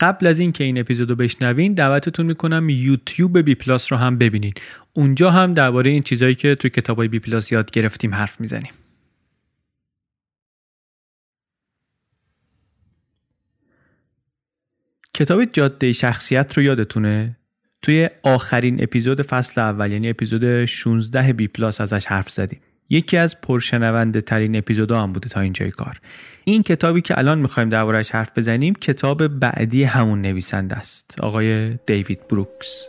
قبل از اینکه این اپیزودو بشنوین دعوتتون می‌کنم یوتیوب بی پلاس رو هم ببینید اونجا هم درباره این چیزهایی که توی کتابای بی پلاس یاد گرفتیم حرف می‌زنیم. کتاب جاده شخصیت رو یادتونه؟ توی آخرین اپیزود فصل اول یعنی اپیزود 16 بی پلاس ازش حرف زدیم. یکی از پرشنونده ترین اپیزودها هم بوده تا اینجای کار. این کتابی که الان می‌خوایم دربارهش حرف بزنیم کتاب بعدی همون نویسنده است آقای دیوید بروکس.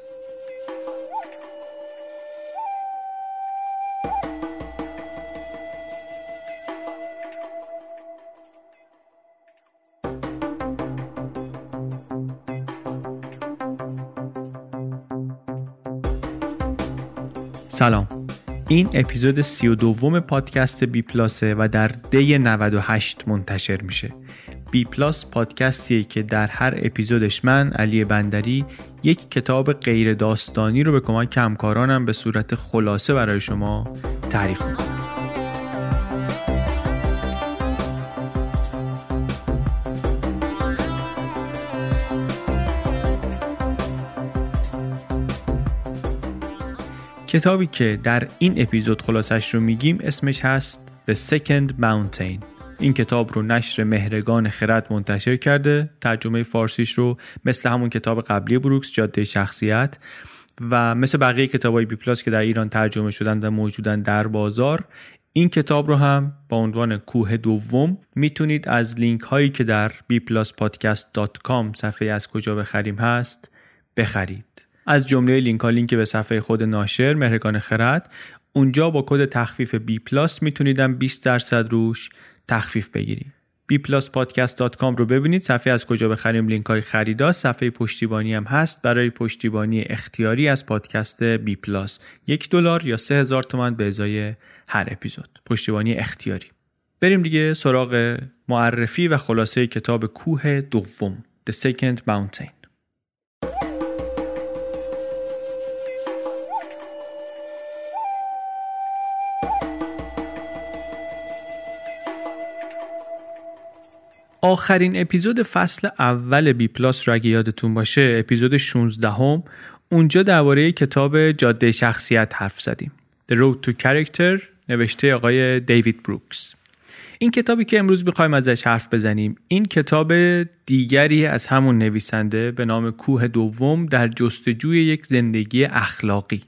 سلام. این اپیزود سی و دوم پادکست بی پلاسه و در دی 98 منتشر میشه. بی پلاس پادکستیه که در هر اپیزودش من علی بندری یک کتاب غیر داستانی رو به کمک همکارانم به صورت خلاصه برای شما تعریف می‌کنم. کتابی که در این اپیزود خلاصش رو میگیم اسمش هست The Second Mountain. این کتاب رو نشر مهرگان خرد منتشر کرده. ترجمه فارسیش رو مثل همون کتاب قبلی بروکس جاده شخصیت و مثل بقیه کتاب های بی پلاس که در ایران ترجمه شدن و موجودن در بازار. این کتاب رو هم با عنوان کوه دوم می‌تونید از لینک هایی که در bpluspodcast.com صفحه از کجا بخریم هست بخرید. از جمله لینک ها لینک به صفحه خود ناشر مهرگان خرد اونجا با کد تخفیف بی پلاس میتونیدم 20 درصد روش تخفیف بگیریم. bpluspodcast.com رو ببینید. صفحه از کجا بخریم لینک های خریدا. صفحه پشتیبانی هم هست. برای پشتیبانی اختیاری از پادکست بی پلاس یک دلار یا سه هزار تومن به ازای هر اپیزود. پشتیبانی اختیاری. بریم دیگه سراغ معرفی و خلاصه کتاب کوه دوم The Second Mountain. آخرین اپیزود فصل اول بی پلاس رو اگه یادتون باشه اپیزود 16 هم اونجا درباره کتاب جاده شخصیت حرف زدیم. The Road to Character نوشته آقای دیوید بروکس. این کتابی که امروز می‌خوایم ازش حرف بزنیم این کتاب دیگری از همون نویسنده به نام کوه دوم در جستجوی یک زندگی اخلاقی.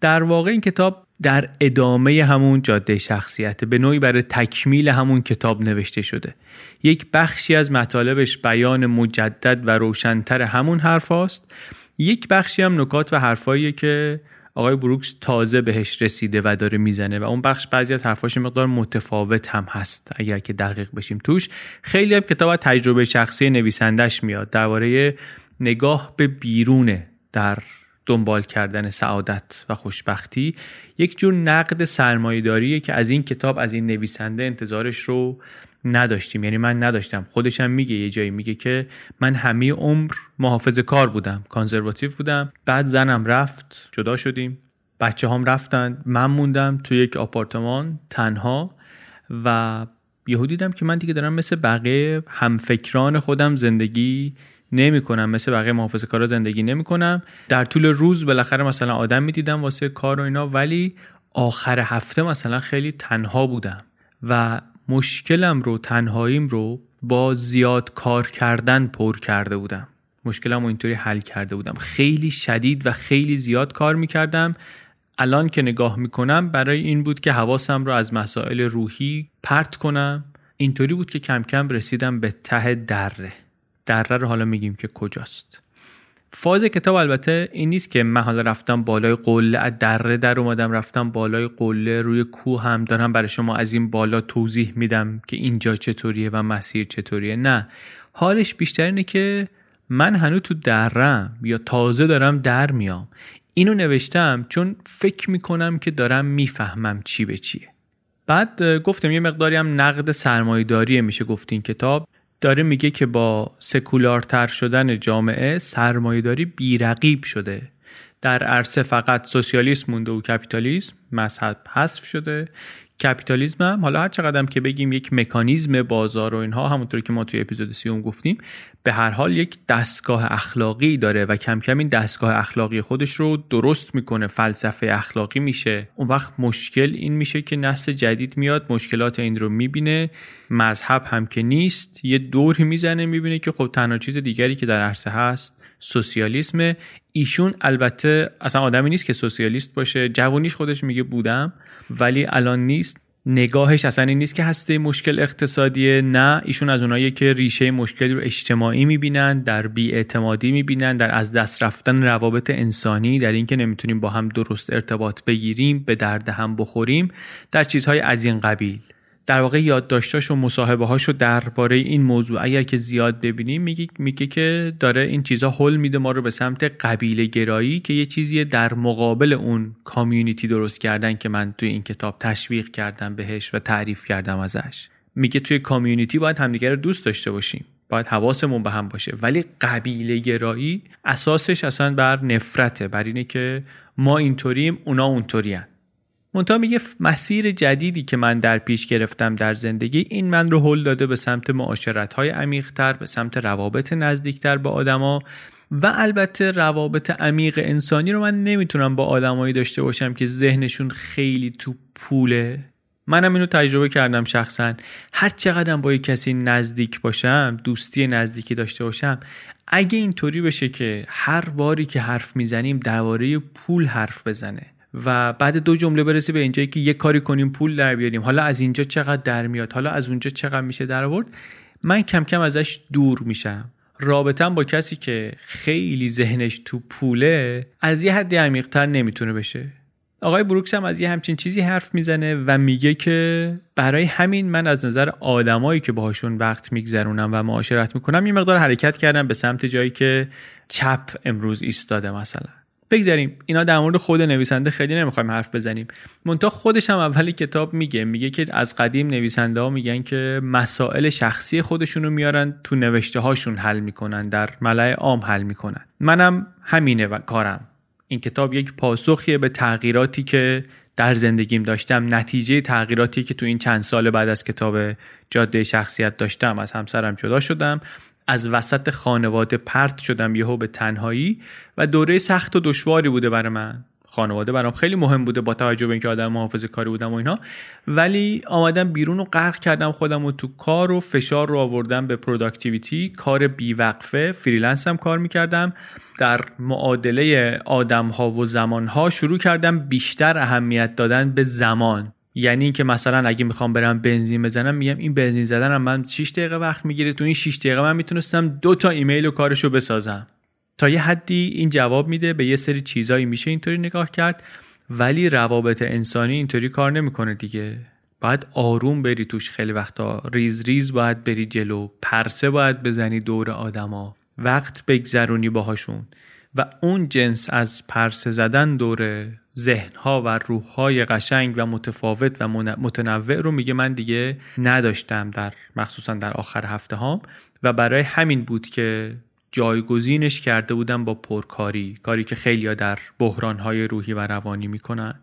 در واقع این کتاب در ادامه همون جاده شخصیت به نوعی برای تکمیل همون کتاب نوشته شده. یک بخشی از مطالبش بیان مجدد و روشنتر همون حرف هاست. یک بخشی هم نکات و حرفاییه که آقای بروکس تازه بهش رسیده و داره می‌زنه و اون بخش بعضی از حرفاش مقدار متفاوت هم هست. اگر که دقیق بشیم توش خیلی هم کتاب تجربه شخصی نویسندش میاد. درباره نگاه به بیرونه در دنبال کردن سعادت و خوشبختی یک جور نقد سرمایه‌داریه که از این کتاب از این نویسنده انتظارش رو نداشتیم. یعنی من نداشتم. خودشم میگه یه جایی میگه که من همه عمر محافظ کار بودم. کانزرواتیو بودم. بعد زنم رفت. جدا شدیم. بچه هم رفتن. من موندم تو یک آپارتمان تنها. و یهو دیدم که من دیگه دارم مثل بقیه همفکران خودم زندگی نمی کنم مثل بقیه محافظ کارا زندگی نمی کنم در طول روز بالاخره مثلا آدم می دیدم واسه کار و اینا ولی آخر هفته مثلا خیلی تنها بودم و مشکلم رو تنهاییم رو با زیاد کار کردن پر کرده بودم. مشکلم رو اینطوری حل کرده بودم. خیلی شدید و خیلی زیاد کار می‌کردم. الان که نگاه می‌کنم برای این بود که حواسم رو از مسائل روحی پرت کنم. اینطوری بود که کم کم رسیدم به ته دره. دره رو حالا میگیم که کجاست. فاز کتاب البته این نیست که من حالا رفتم بالای قله از دره در اومدم رفتم بالای قله روی کوه هم دارم برای شما از این بالا توضیح میدم که اینجا چطوریه و مسیر چطوریه. نه حالش بیشتر اینه که من هنوز تو درم یا تازه دارم در میام. اینو نوشتم چون فکر می‌کنم که دارم می‌فهمم چی به چیه. بعد گفتم یه مقداری هم نقد سرمایه‌داری میشه گفت این کتاب. داره میگه که با سکولارتر شدن جامعه سرمایهداری بیرقیب شده. در عرصه فقط سوسیالیسم مونده و کپیتالیسم مذهب حذف شده. کپیتالیسم هم حالا هر چقدر که بگیم یک مکانیزم بازار و اینها همونطور که ما توی اپیزود سیوم گفتیم به هر حال یک دستگاه اخلاقی داره و کم کم این دستگاه اخلاقی خودش رو درست می‌کنه فلسفه اخلاقی میشه. اون وقت مشکل این میشه که نسل جدید میاد مشکلات این رو می‌بینه. مذهب هم که نیست یه دوری می‌زنه می‌بینه که خب تنها چیز دیگری که در عرصه هست سوسیالیسم ایشون البته اصلا آدمی نیست که سوسیالیست باشه. جوونیش خودش میگه بودم ولی الان نیست. نگاهش اصلا این نیست که هسته مشکل اقتصادیه. نه ایشون از اونایی که ریشه مشکلی رو اجتماعی می‌بینن در بیاعتمادی می‌بینن در از دست رفتن روابط انسانی در اینکه نمی‌تونیم با هم درست ارتباط بگیریم به درد هم بخوریم. در چیزهای از این قبیل. در واقع یادداشتاش و مصاحبه هاشو درباره این موضوع اگر که زیاد ببینیم میگه میگه که داره این چیزا حل میده ما رو به سمت قبیله گرایی که یه چیزی در مقابل اون کامیونیتی درست کردن که من توی این کتاب تشویق کردم بهش و تعریف کردم ازش. میگه توی کامیونیتی باید همدیگه رو دوست داشته باشیم. باید حواسمون به هم باشه. ولی قبیله گرایی اساسش اصلا بر نفرته. بر اینه که ما اینطوریم اونا اونطورین. منتها میگه مسیر جدیدی که من در پیش گرفتم در زندگی این من رو هل داده به سمت معاشرت های عمیقتر به سمت روابط نزدیکتر با آدما و البته روابط عمیق انسانی رو من نمی‌تونم با آدمایی داشته باشم که ذهنشون خیلی تو پوله. منم اینو تجربه کردم شخصا. هر چقدر با یک کسی نزدیک باشم دوستی نزدیکی داشته باشم اگه اینطوری بشه که هر باری که حرف می‌زنیم درباره پول حرف بزنه. و بعد دو جمله برسی به اینجایی که یه کاری کنیم پول در بیاریم. حالا از اینجا چقدر در میاد؟ حالا از اونجا چقدر میشه در آورد؟ من کم کم ازش دور میشم. رابطم با کسی که خیلی ذهنش تو پوله از یه حدی عمیقتر نمی‌تونه بشه. آقای بروکس هم از یه همچین چیزی حرف می‌زنه و میگه که برای همین من از نظر آدمایی که باهاشون وقت میگذرونم و معاشرت می‌کنم یه مقدار حرکت کردم به سمت جایی که چپ امروز ایستاده مثلا. بگذاریم. اینا در مورد خود نویسنده خیلی نمی‌خوایم حرف بزنیم. منتها خودش هم اولی کتاب میگه. میگه که از قدیم نویسنده ها میگن که مسائل شخصی خودشون رو میارن تو نوشته هاشون حل می‌کنن در ملع عام حل می‌کنن. منم همینه و کارم. این کتاب یک پاسخیه به تغییراتی که در زندگیم داشتم نتیجه تغییراتی که تو این چند سال بعد از کتاب جاده شخصیت داشتم. از همسرم جدا شدم. از وسط خانواده پرت شدم یهو به تنهایی و دوره سخت و دشواری بوده برای من. خانواده برام خیلی مهم بوده با توجه به اینکه آدم محافظ کاری بودم و اینا ولی آمدم بیرون و غرق کردم خودم و تو کار و فشار رو آوردم به productivity کار بیوقفه freelance هم کار می‌کردم. در معادله آدم ها و زمان ها شروع کردم بیشتر اهمیت دادن به زمان. یعنی اینکه مثلا اگه می‌خوام برم بنزین بزنم میگم این بنزین زدنم من 6 دقیقه وقت می‌گیره. تو این 6 دقیقه من می‌تونستم دو تا ایمیل و کارشو بسازم. تا یه حدی این جواب میده به یه سری چیزایی میشه اینطوری نگاه کرد. ولی روابط انسانی اینطوری کار نمی‌کنه دیگه. باید آروم بری توش خیلی وقتا. ریز ریز باید بری جلو. پرسه باید بزنی دور آدما. وقت بگذرونی باهاشون. و اون جنس از پرسه زدن دور ذهنها و روحهای قشنگ و متفاوت و متنوع رو میگه من دیگه نداشتم در مخصوصا در آخر هفته هام و برای همین بود که جایگزینش کرده بودم با پرکاری کاری که خیلی در بحرانهای روحی و روانی می‌کنن.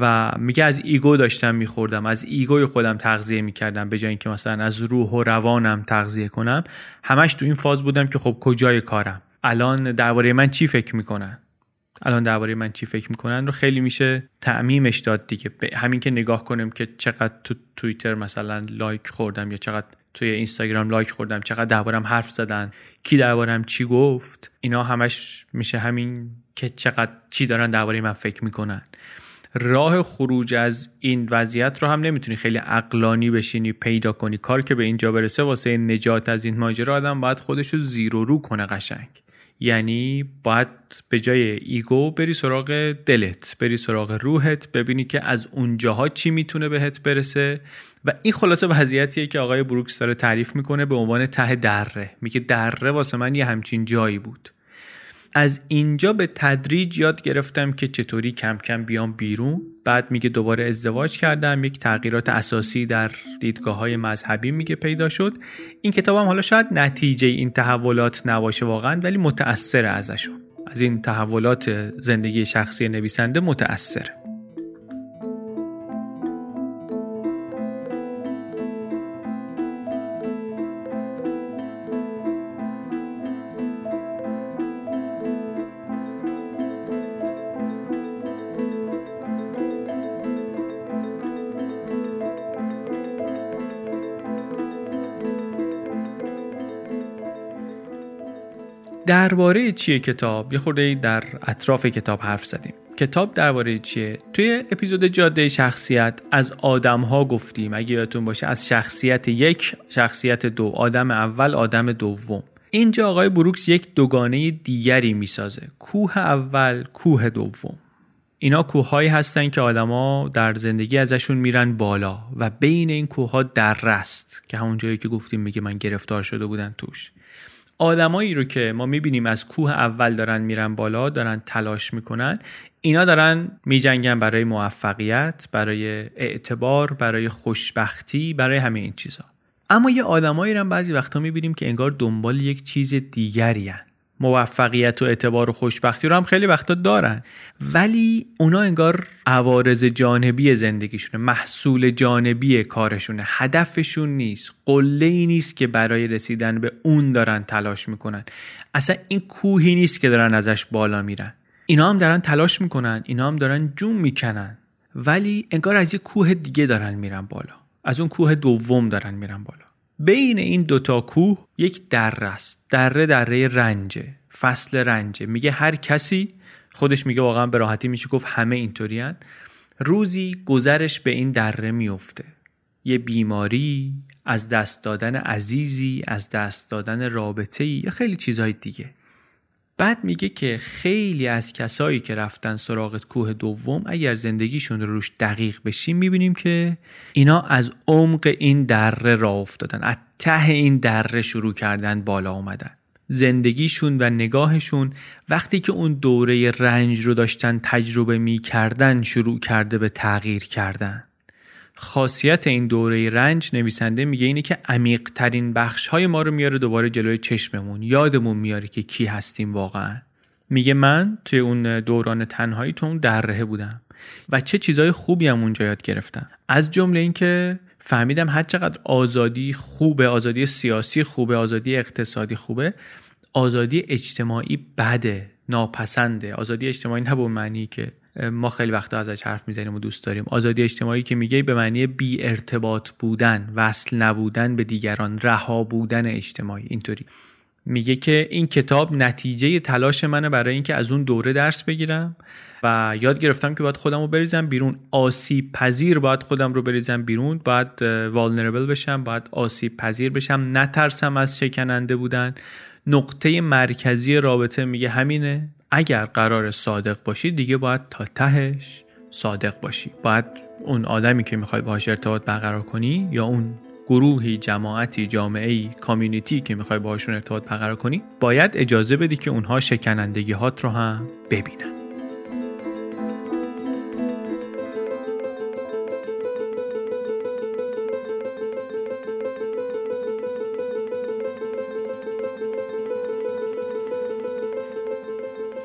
و میگه از ego داشتم میخوردم از ego ی خودم تغذیه می‌کردم به جای اینکه مثلا از روح و روانم تغذیه کنم. همش تو این فاز بودم که خب کجای کارم؟ الان درباره من چی فکر می‌کنن؟ الان درباره من چی فکر می‌کنن رو خیلی میشه تعمیمش داد دیگه. همین که نگاه کنیم که چقدر تو توییتر مثلا لایک خوردم یا چقدر توی اینستاگرام لایک خوردم چقدر دربارم حرف زدن کی دربارم چی گفت اینا همش میشه همین که چقدر چی دارن درباره من فکر می‌کنن. راه خروج از این وضعیت رو هم نمی‌تونی خیلی عقلانی بشینی پیدا کنی. کار که به اینجا برسه واسه نجات از این ماجرا آدم باید خودش رو زیر و رو کنه قشنگ. یعنی باید به جای ego بری سراغ دلت بری سراغ روحت ببینی که از اونجاها چی می‌تونه بهت برسه. و این خلاصه وضعیتیه که آقای بروکس داره تعریف می‌کنه به عنوان ته دره. میگه دره واسه من یه همچین جایی بود. از اینجا به تدریج یاد گرفتم که چطوری کم کم بیام بیرون. بعد میگه دوباره ازدواج کردم یک تغییرات اساسی در دیدگاه های مذهبی میگه پیدا شد. این کتابم حالا شاید نتیجه این تحولات نباشه واقعا ولی متأثر ازشون. از این تحولات زندگی شخصی نویسنده متأثره. درباره چیه کتاب؟ یه خورده در اطراف کتاب حرف زدیم. کتاب درباره چیه؟ توی اپیزود جاده شخصیت از آدم ها گفتیم. اگه یادتون باشه از شخصیت یک شخصیت دو آدم اول آدم دوم. اینجا آقای بروکس یک دوگانه دیگری می‌سازه. کوه اول کوه دوم. اینا کوههایی هستن که آدما در زندگی ازشون میرن بالا و بین این کوه ها در است که همون جایی که گفتیم میگه من گرفتار شده بودن توش. آدمایی رو که ما می‌بینیم از کوه اول دارن میرن بالا دارن تلاش می‌کنن اینا دارن میجنگن برای موفقیت برای اعتبار برای خوشبختی برای همه این چیزها اما یه آدمایی رو بعضی وقتا می‌بینیم که انگار دنبال یک چیز دیگری هن. موفقیت و اعتبار و خوشبختی رو هم خیلی وقتا دارن. ولی اونا انگار عوارض جانبی زندگیشونه محصول جانبی کارشونه. هدفشون نیست قله ای نیست که برای رسیدن به اون دارن تلاش می‌کنن. اصلا این کوهی نیست که دارن ازش بالا میرن. اینا هم دارن تلاش می‌کنن اینا هم دارن جون می‌کنن. ولی انگار از یه کوه دیگه دارن میرن بالا. از اون کوه دوم دارن میرن بالا. بین این دوتا کوه یک دره است. دره دره رنجه فصل رنجه میگه هر کسی خودش میگه واقعا به راحتی میشه گفت همه اینطوریان روزی گذرش به این دره میفته. یه بیماری از دست دادن عزیزی از دست دادن رابطه یا خیلی چیزهای دیگه. بعد میگه که خیلی از کسایی که رفتن سراغ کوه دوم اگر زندگیشون رو روش دقیق بشیم می‌بینیم که اینا از عمق این دره را افتادن. از ته این دره شروع کردن بالا آمدن زندگیشون و نگاهشون وقتی که اون دوره رنج رو داشتن تجربه می‌کردن شروع کرده به تغییر کردن. خاصیت این دوره رنج نویسنده میگه اینه که عمیق ترین بخش های ما رو میاره دوباره جلوی چشممون یادمون میاره که کی هستیم واقعا. میگه من توی اون دوران تنهایی تو اون درهه بودم و چه چیزای خوبی هم اونجا یاد گرفتم. از جمله اینکه فهمیدم هر چقدر آزادی خوبه آزادی سیاسی خوبه آزادی اقتصادی خوبه آزادی اجتماعی بده ناپسنده. آزادی اجتماعی نه به معنی که ما خیلی وقتا ازش حرف می‌زنیم و دوست داریم. آزادی اجتماعی که میگه به معنی بی ارتباط بودن وصل نبودن به دیگران رها بودن اجتماعی. اینطوری. میگه که این کتاب نتیجه تلاش منه برای اینکه از اون دوره درس بگیرم و یاد گرفتم که باید خودم رو بریزم بیرون. آسیب پذیر باید خودم رو بریزم بیرون. باید والنربل بشم باید آسیب پذیر بشم. نترسم از شکننده بودن. نقطه مرکزی رابطه میگه همینه. اگر قرار صادق باشی دیگه باید تا تهش صادق باشی. باید اون آدمی که می‌خوای باهاش ارتباط برقرار کنی یا اون گروهی جماعتی جامعه کامیونیتی که می‌خوای باهاشون ارتباط برقرار کنی باید اجازه بدی که اونها شکنندگی هات رو هم ببینن.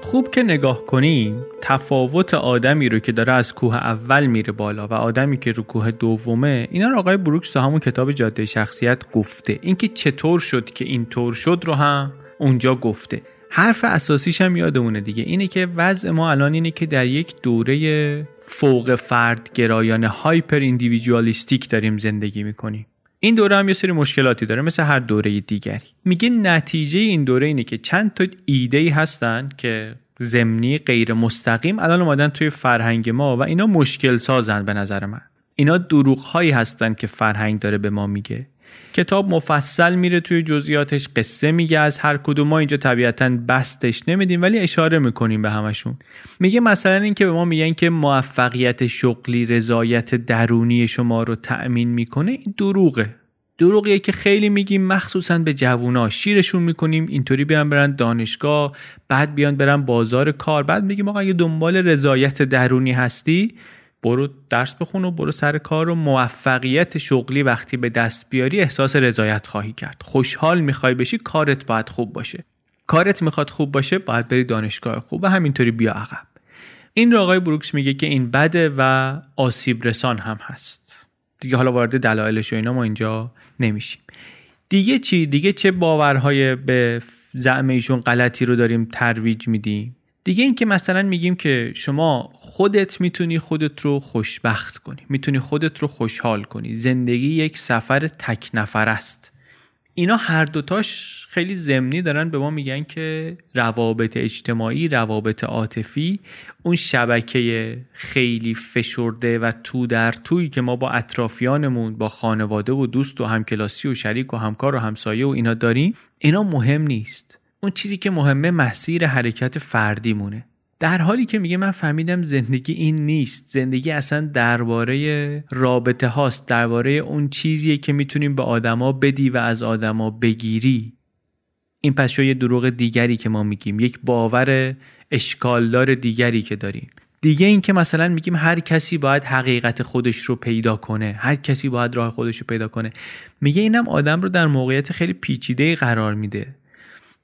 خوب که نگاه کنیم تفاوت آدمی رو که داره از کوه اول میره بالا و آدمی که رو کوه دومه اینا رو آقای بروکس تو همون کتاب جاده شخصیت گفته. اینکه چطور شد که اینطور شد رو هم اونجا گفته. حرف اساسیش هم یادمونه دیگه. اینه که وضع ما الان اینه که در یک دوره فوق فرد گرایانه هایپر ایندیویدوالیستیک داریم زندگی می‌کنیم. این دوره هم یه سری مشکلاتی داره مثل هر دوره دیگری. میگه نتیجه این دوره اینه که چند تا ایده ای هستن که زمینی غیر مستقیم الان اومدن توی فرهنگ ما و اینا مشکل سازن به نظر من. اینا دروغ هایی هستن که فرهنگ داره به ما میگه. کتاب مفصل میره توی جزئیاتش قصه میگه از هر کدوم ما اینجا طبیعتا بستش نمیدیم ولی اشاره می‌کنیم به همشون. میگه مثلا اینکه به ما میگن که موفقیت شغلی رضایت درونی شما رو تأمین می‌کنه این دروغه. دروغیه که خیلی میگیم مخصوصا به جوونا. شیرشون می‌کنیم اینطوری بیان برن دانشگاه بعد بیان برن بازار کار. بعد میگیم آقا اگه دنبال رضایت درونی هستی برو درس بخون و برو سر کار و موفقیت شغلی وقتی به دست بیاری احساس رضایت خواهی کرد. خوشحال می‌خوای بشی کارت باید خوب باشه. کارت می‌خواد خوب باشه باید بری دانشگاه خوب و همینطوری بیا عقب. این رو آقای بروکس میگه که این بده و آسیب رسان هم هست. دیگه حالا وارد دلایلش و اینا ما اینجا نمیشیم. دیگه چی؟ دیگه چه باورهای به زعم ایشون غلطی رو داریم ترویج میدیم؟ دیگه اینکه مثلا میگیم که شما خودت می‌تونی خودت رو خوشبخت کنی می‌تونی خودت رو خوشحال کنی زندگی یک سفر تک نفر است. اینا هر دوتاش خیلی زمینی دارن به ما میگن که روابط اجتماعی روابط عاطفی اون شبکه خیلی فشرده و تو در تویی که ما با اطرافیانمون با خانواده و دوست و همکلاسی و شریک و همکار و همسایه و اینا داریم اینا مهم نیست. اون چیزی که مهمه مسیر حرکت فردی مونه در حالی که میگه من فهمیدم زندگی این نیست. زندگی اصلا درباره رابطه هاست. درباره اون چیزیه که می‌تونیم به آدما بدی و از آدما بگیری. این پس یه دروغ دیگری که ما میگیم. یک باور اشکالدار دیگری که داریم. دیگه این که مثلا میگیم هر کسی باید حقیقت خودش رو پیدا کنه. هر کسی باید راه خودش رو پیدا کنه. میگه اینم آدم رو در موقعیت خیلی پیچیده قرار میده.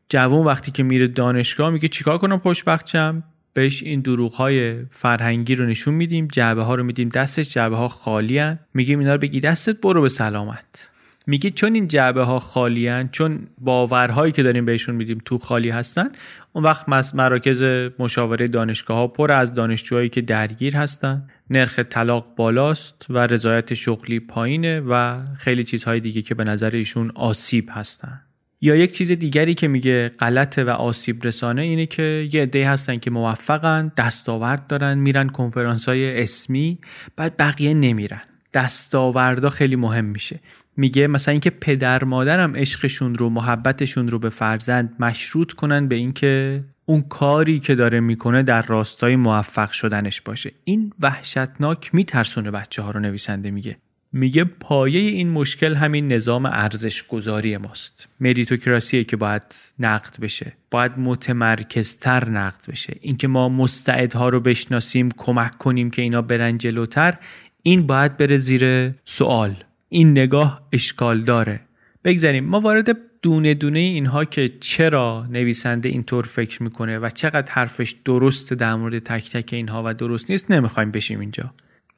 جوان وقتی که میره دانشگاه میگه چیکار کنم خوشبخت شم بهش این دروغ های فرهنگی رو نشون میدیم جعبه ها رو میدیم دستش جعبه ها خالی هن. میگیم اینا رو بگی دستت برو به سلامت میگه چون این جعبه ها خالی هن. چون باورهایی که داریم بهشون میدیم تو خالی هستن اون وقت مراکز مشاوره دانشگاه ها پر از دانشجوهایی که درگیر هستن نرخ طلاق بالاست و رضایت شغلی پایینه و خیلی چیزهای دیگه که به نظر ایشون آسیب هستن یا یک چیز دیگری که میگه غلطه و آسیب رسانه اینه که یه عده هستن که موفقن دستاورد دارن میرن کنفرانس های اسمی بعد بقیه نمیرن. دستاوردا خیلی مهم میشه. میگه مثلا اینکه پدر مادرم عشقشون رو محبتشون رو به فرزند مشروط کنن به اینکه اون کاری که داره می‌کنه در راستای موفق شدنش باشه. این وحشتناک میترسونه بچه ها رو نویسنده میگه. میگه پایه این مشکل همین نظام ارزش گذاری ماست. مریتوکراسیه که باید نقد بشه باید متمرکزتر نقد بشه. اینکه ما مستعدها رو بشناسیم کمک کنیم که اینا برن جلوتر این باید بره زیر سوال. این نگاه اشکال داره. بگذاریم ما وارد دونه دونه اینها که چرا نویسنده اینطور فکر می‌کنه و چقدر حرفش درست در مورد تک تک اینها و درست نیست نمی‌خوایم بشیم اینجا.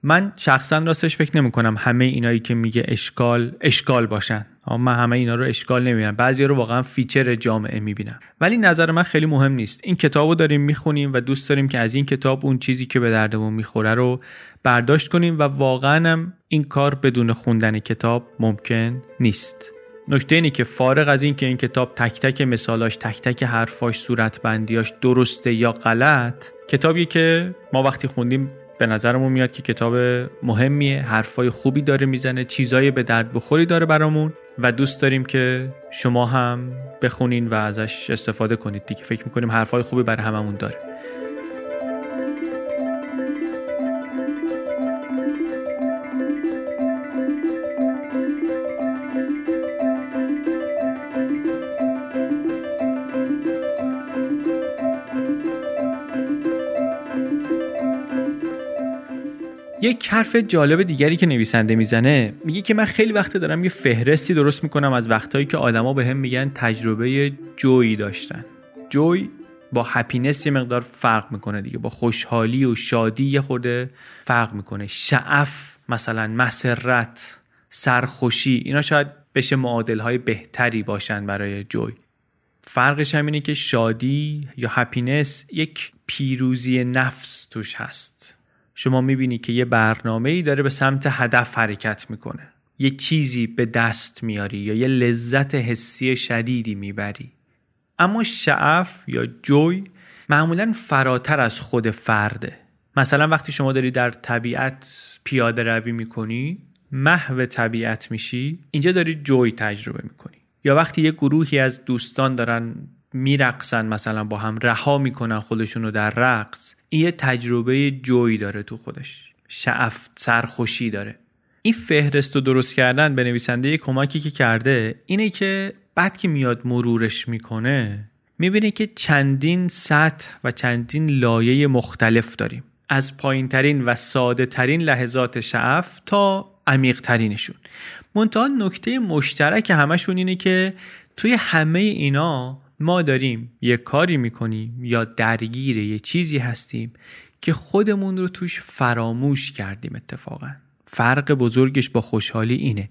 من شخصا راستش فکر نمی کنم همه اینایی که میگه اشکال اشکال باشن. من همه اینا رو اشکال نمی‌بینم. بعضی رو واقعا feature جامعه می‌بینم. ولی نظر من خیلی مهم نیست. این کتاب رو داریم می‌خونیم و دوست داریم که از این کتاب اون چیزی که به دردمون می‌خوره رو برداشت کنیم و واقعا هم این کار بدون خوندن کتاب ممکن نیست. نکته اینه که فارغ از این که این کتاب تک تک مثالاش تک تک حرفاش صورتبندیاش درسته یا غلط کتابی که ما وقتی خوندیم به نظرمون میاد که کتاب مهمیه حرفای خوبی داره می‌زنه چیزای به درد بخوری داره برامون و دوست داریم که شما هم بخونین و ازش استفاده کنید دیگه. فکر می‌کنیم حرفای خوبی برای هممون داره. یک حرف جالب دیگری که نویسنده می‌زنه میگه که من خیلی وقت دارم یه فهرستی درست می‌کنم از وقتهایی که آدما به هم میگن تجربه جویی داشتن. جوی با هپینس یه مقدار فرق می‌کنه دیگه با خوشحالی و شادی یه خورده فرق می‌کنه. شعف مثلا مسرت سرخوشی اینا شاید بشه معادل های بهتری باشن برای جوی. فرقش هم اینه که شادی یا هپینس یک پیروزی نفس توش هست. شما می‌بینی که یه برنامه ای داره به سمت هدف حرکت می‌کنه. یه چیزی به دست میاری یا یه لذت حسی شدیدی می‌بری. اما شعف یا جوی معمولا فراتر از خود فرده. مثلا وقتی شما داری در طبیعت پیاده روی می‌کنی محو طبیعت میشی اینجا داری جوی تجربه می‌کنی. یا وقتی یه گروهی از دوستان دارن میرقصن مثلا با هم رها می‌کنن خودشون رو در رقص این یه تجربه جوی داره تو خودش. شعف سرخوشی داره. این فهرست رو درست کردن به نویسنده کمکی که کرده اینه که بعد که میاد مرورش می‌کنه می‌بینه که چندین سطح و چندین لایه مختلف داریم. از پایین ترین و ساده ترین لحظات شعف تا عمیق ترینشون منتها نکته مشترک همشون اینه که توی همه اینا ما داریم یه کاری می‌کنیم یا درگیر یه چیزی هستیم که خودمون رو توش فراموش کردیم اتفاقا. فرق بزرگش با خوشحالی اینه.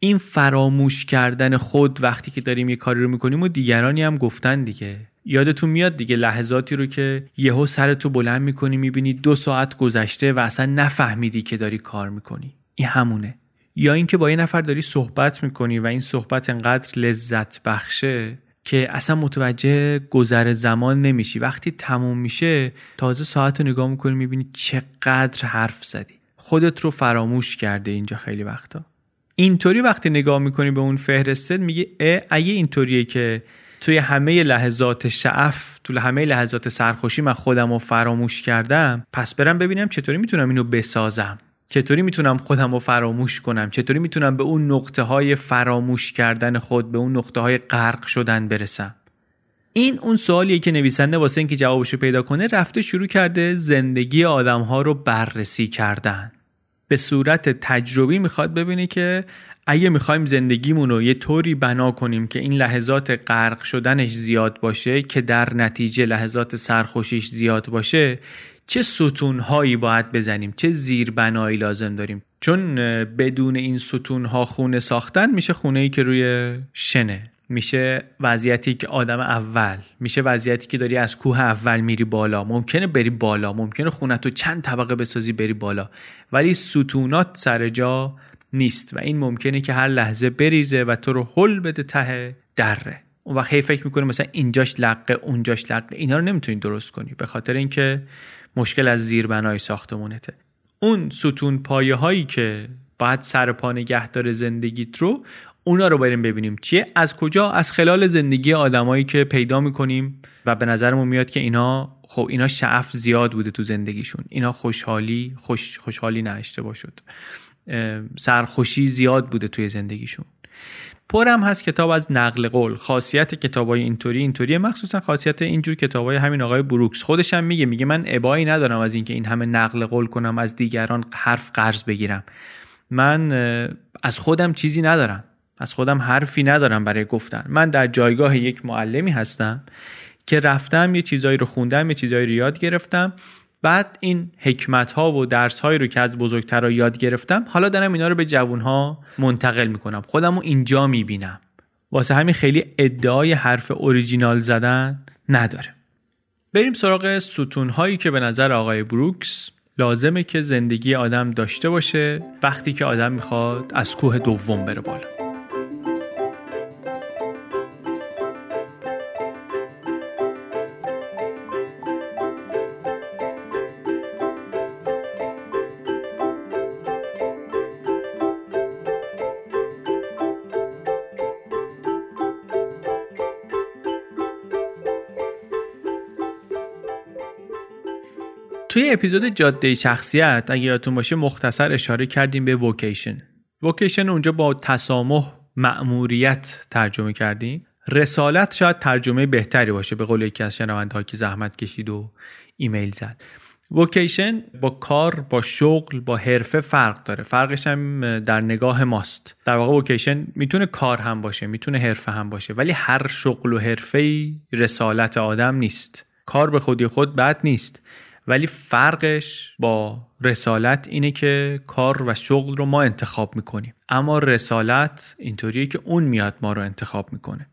این فراموش کردن خود وقتی که داریم یه کاری رو می‌کنیم و دیگرانی هم گفتن دیگه. یادتون میاد دیگه لحظاتی رو که یهو سرتو بلند می‌کنی می‌بینی دو ساعت گذشته و اصلا نفهمیدی که داری کار می‌کنی. این همونه. یا اینکه با یه نفر داری صحبت می‌کنی و این صحبت انقدر لذت بخشه که اصلا متوجه گذر زمان نمیشی. وقتی تموم میشه تازه ساعت رو نگاه می‌کنی می‌بینی چقدر حرف زدی. خودت رو فراموش کرده اینجا خیلی وقتا. اینطوری وقتی نگاه می‌کنی به اون فهرسته میگه اگه اینطوریه که توی همه لحظات شعف توی همه لحظات سرخوشی من خودم رو فراموش کردم پس برم ببینم چطوری می‌تونم اینو بسازم. چطوری می‌تونم خودم رو فراموش کنم؟ چطوری می‌تونم به اون نقطه های فراموش کردن خود به اون نقطه های غرق شدن برسم؟ این اون سوالیه که نویسنده واسه اینکه جوابش رو پیدا کنه رفته شروع کرده زندگی آدم ها رو بررسی کردن. به صورت تجربی می‌خواد ببینه که اگه می‌خوایم زندگیمون رو یه طوری بنا کنیم که این لحظات غرق شدنش زیاد باشه که در نتیجه لحظات سرخوشیش زیاد باشه چه ستونهایی باید بزنیم؟ چه زیربنایی لازم داریم؟ چون بدون این ستونها خونه ساختن میشه خونه ای که روی شنه. میشه وضعیتی که آدم اول میشه وضعیتی که داری از کوه اول میری بالا. ممکنه بری بالا ممکنه خونه تو چند طبقه بسازی بری بالا. ولی ستونات سر جا نیست و این ممکنه که هر لحظه بریزه و تو رو حل بده ته دره. اون وقت هی فکر می‌کنه مثلا اینجاش لقه اونجاش لقه اینا رو نمی‌تونی درست کنی. به خاطر اینکه مشکل از زیربنای ساختمونته. اون ستون پایه هایی که باید سر پا نگه داره زندگیت رو اونا رو بریم ببینیم. چیه؟ از کجا؟ از خلال زندگی آدمایی که پیدا می‌کنیم و به نظرمون میاد که اینا خب اینا شعف زیاد بوده تو زندگیشون. اینا خوشحالی خوش خوشحالی نه اشتباه شد سرخوشی زیاد بوده توی زندگیشون. پرم هست کتاب از نقل قول. خاصیت کتابای اینطوری اینطوری مخصوصا خاصیت اینجور کتابای همین آقای بروکس. خودش هم میگه میگه من ابایی ندارم از اینکه این همه نقل قول کنم از دیگران حرف قرض بگیرم. من از خودم چیزی ندارم. از خودم حرفی ندارم برای گفتن. من در جایگاه یک معلمی هستم که رفتم یه چیزایی رو خوندم یه چیزایی رو یاد گرفتم. بعد این حکمت ها و درس هایی رو که از بزرگتر یاد گرفتم حالا دارم اینا رو به جوون ها منتقل می‌کنم. خودم رو اینجا می‌بینم. واسه همین خیلی ادعای حرف اوریجینال زدن نداره. بریم سراغ ستون هایی که به نظر آقای بروکس لازمه که زندگی آدم داشته باشه وقتی که آدم می‌خواد از کوه دوم بره بالا. توی اپیزود جاده شخصیت اگه یادتون باشه مختصر اشاره کردیم به vocation. vocation اونجا با تسامح مأموریت ترجمه کردیم. رسالت شاید ترجمه بهتری باشه به قول یکی از شنونده‌ها که زحمت کشید و ایمیل زد. ووکیشن با کار با شغل با حرفه فرق داره. فرقش هم در نگاه ماست. در واقع ووکیشن می‌تونه کار هم باشه می‌تونه حرفه هم باشه ولی هر شغل و حرفه رسالت آدم نیست. کار به خودی خود بد نیست. ولی فرقش با رسالت اینه که کار و شغل رو ما انتخاب می‌کنیم. اما رسالت اینطوریه که اون میاد ما رو انتخاب می‌کنه.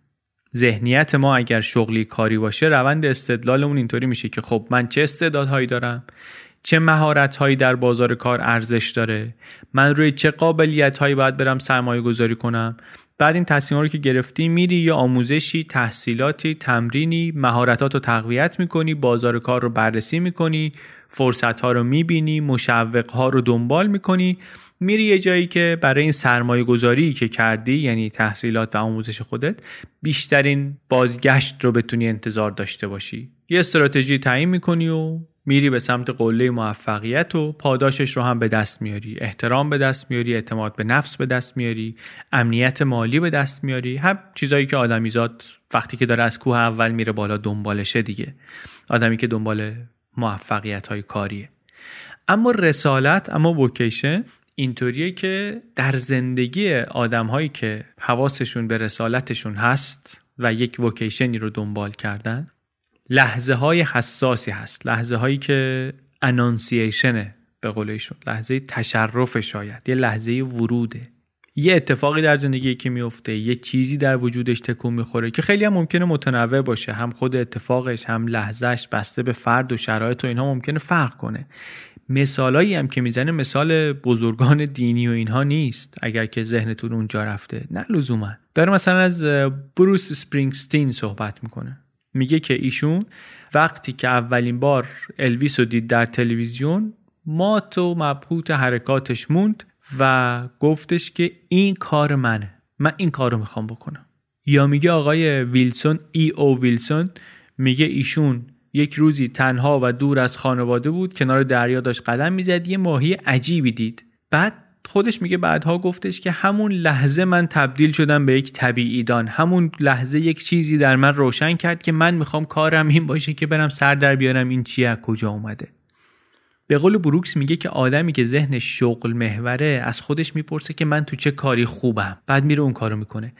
ذهنیت ما اگر شغلی کاری باشه روند استدلالمون اینطوری میشه که خب من چه استعدادهایی دارم؟ چه مهارت هایی در بازار کار ارزش داره؟ من روی چه قابلیت هایی باید برم سرمایه گذاری کنم؟ بعد این تصمیم رو که گرفتی میری یا آموزشی تحصیلاتی تمرینی مهارتات رو تقویت می‌کنی بازار کار رو بررسی می‌کنی فرصت ها رو می‌بینی مشوق ها رو دنبال می‌کنی میری یه جایی که برای این سرمایه گذاری که کردی یعنی تحصیلات و آموزش خودت بیشترین بازگشت رو بتونی انتظار داشته باشی. یه استراتژی تعیین می‌کنی و میری به سمت قله موفقیت و پاداشش رو هم به دست میاری. احترام به دست میاری اعتماد به نفس به دست میاری امنیت مالی به دست میاری. هم چیزایی که آدمیزاد وقتی که داره از کوه اول میره بالا دنبالشه دیگه. آدمی که دنبال موفقیت های کاریه. اما رسالت اما وکیشن اینطوریه که در زندگی آدم هایی که حواسشون به رسالتشون هست و یک وکیشنی رو دنبال کردن لحظه های حساسی هست. لحظه هایی که انانسیشنه به قولشون لحظه تشرف شاید. یه لحظه وروده. یه اتفاقی در زندگی که میفته. یه چیزی در وجودش تکون می‌خوره که خیلی هم ممکنه متنوع باشه. هم خود اتفاقش هم لحظهش بسته به فرد و شرایط و اینها ممکنه فرق کنه. مثالایی هم که می‌زنه مثال بزرگان دینی و اینها نیست. اگر که ذهنتون اونجا رفته. نه لزوما. داره مثلا از بروس سپرینگستین صحبت می‌کنه. میگه که ایشون وقتی که اولین بار الویس رو دید در تلویزیون مات و مبهوت حرکاتش موند و گفتش که این کار منه من این کار رو می‌خوام بکنم. یا میگه آقای ویلسون ای او ویلسون میگه ایشون یک روزی تنها و دور از خانواده بود کنار دریا داشت قدم می‌زد یه ماهی عجیبی دید. بعد خودش میگه بعدها گفتش که همون لحظه من تبدیل شدم به یک طبیعیدان. همون لحظه یک چیزی در من روشن کرد که من می‌خوام کارم این باشه که برم سر در بیارم این چیه از کجا اومده. به قول بروکس میگه که آدمی که ذهن شغل محوره از خودش می‌پرسه که من تو چه کاری خوبم. بعد میره اون کارو می‌کنه.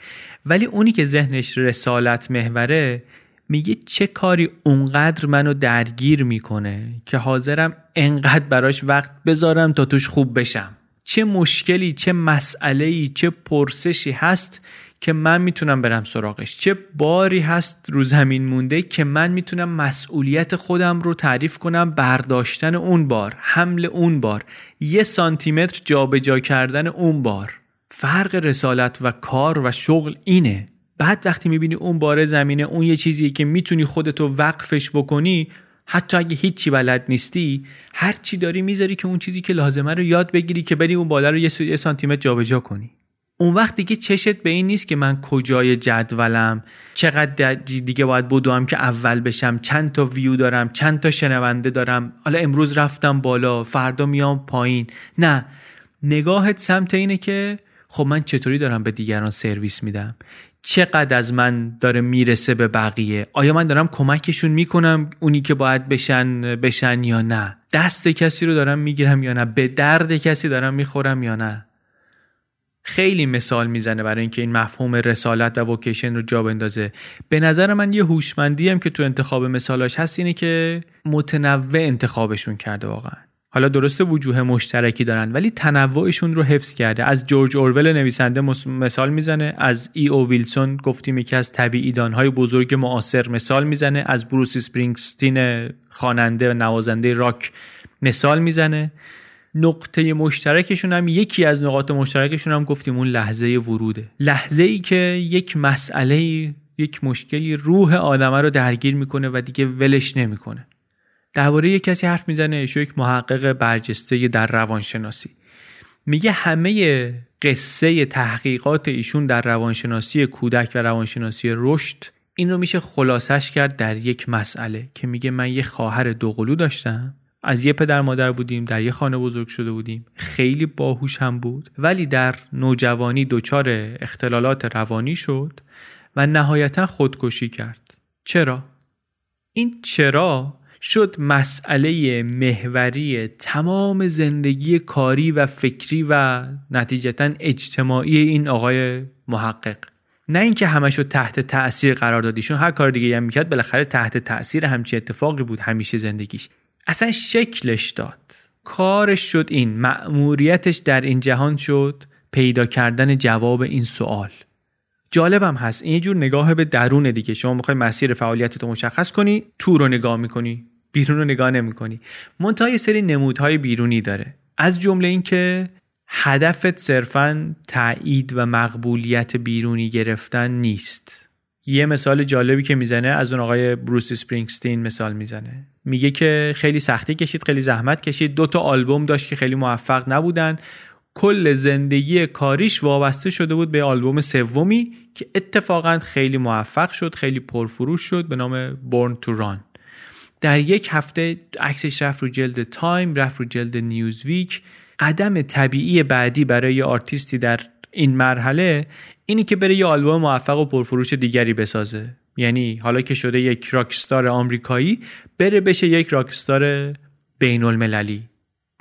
ولی اونی که ذهنش رسالت محوره میگه چه کاری اونقدر منو درگیر می‌کنه که حاضرم انقدر براش وقت بذارم تا توش خوب بشم. چه مشکلی چه مسئله چه پرسشی هست که من می‌تونم برم سراغش. چه باری هست رو زمین مونده که من می‌تونم مسئولیت خودم رو تعریف کنم برداشتن اون بار حمل اون بار یه سانتیمتر جابجا کردن اون بار. فرق رسالت و کار و شغل اینه. بعد وقتی می‌بینی اون باره زمینه اون یه چیزیه که می‌تونی خودتو وقفش بکنی حتی اگه هیچی بلد نیستی هر چی داری می‌ذاری که اون چیزی که لازمه رو یاد بگیری که بری اون بالا رو یه سانتیمتر جابجا کنی. اون وقت دیگه چشت به این نیست که من کجای جدولم چقدر دیگه باید بدوم که اول بشم چند تا ویو دارم چند تا شنونده دارم. حالا امروز رفتم بالا فردا میام پایین. نه نگاهت سمت اینه که خب من چطوری دارم به دیگران سرویس میدم؟ چقدر از من داره می‌رسه به بقیه؟ آیا من دارم کمکشون می‌کنم اونی که باید بشن بشن یا نه؟ دست کسی رو دارم می‌گیرم یا نه؟ به درد کسی دارم می‌خورم یا نه؟ خیلی مثال می‌زنه برای اینکه این مفهوم رسالت و وکیشن رو جا بندازه. به نظر من یه هوشمندی هم که تو انتخاب مثالاش هست اینه که متنوع انتخابشون کرده واقعا. حالا درسته وجوه مشترکی دارن ولی تنوعشون رو حفظ کرده. از جورج اورول نویسنده مثال می‌زنه از ای او ویلسون گفتیم یکی از های بزرگ معاصر مثال می‌زنه از بروس اسپرینگستین خواننده و نوازنده راک مثال می‌زنه. نقطه مشترکشون هم یکی از نقاط مشترکشون هم گفتیم اون لحظه وروده. لحظه ای که یک مسئله یک مشکلی روح آدمه رو درگیر می‌کنه و دیگه ولش نمی‌کنه. درباره یک کسی حرف می‌زنه یک محقق برجسته در روانشناسی. میگه همه قصه تحقیقات ایشون در روانشناسی کودک و روانشناسی رشد این رو میشه خلاصش کرد در یک مسئله که میگه من یه خواهر دوقلو داشتم از یه پدر مادر بودیم در یه خانه بزرگ شده بودیم خیلی باهوش هم بود ولی در نوجوانی دچار اختلالات روانی شد و نهایتا خودکشی کرد. چرا؟ این چرا شد مسئله محوری تمام زندگی کاری و فکری و نتیجتا اجتماعی این آقای محقق. نه اینکه همش رو تحت تاثیر قرار دادیشون هر کار دیگه هم می‌کرد بالاخره تحت تاثیر همچی اتفاقی بود همیشه زندگیش. اصلا شکلش داد. کارش شد این مأموریتش در این جهان شد پیدا کردن جواب این سوال. جالبم هست این جور نگاه به درون دیگه. شما می‌خوای مسیر فعالیتت رو مشخص کنی تو رو نگاه می‌کنی. بیرون رو نگاه نمی‌کنی. منتها یه سری نمودهای بیرونی داره. از جمله اینکه هدفت صرفا تایید و مقبولیت بیرونی گرفتن نیست. یه مثال جالبی که می‌زنه از اون آقای بروس سپرینگستین مثال می‌زنه. میگه که خیلی سختی کشید خیلی زحمت کشید. دو تا آلبوم داشت که خیلی موفق نبودن. کل زندگی کاریش وابسته شده بود به آلبوم سومی که اتفاقا خیلی موفق شد خیلی پرفروش شد به نام Born to Run. در یک هفته عکسش رفت رو جلد تایم رفت رو جلد نیوزویک. قدم طبیعی بعدی برای یه آرتیستی در این مرحله اینی که بره یه آلبوم موفق و پرفروش دیگری بسازه. یعنی حالا که شده یک rockstar آمریکایی بره بشه یک rockstar بین المللی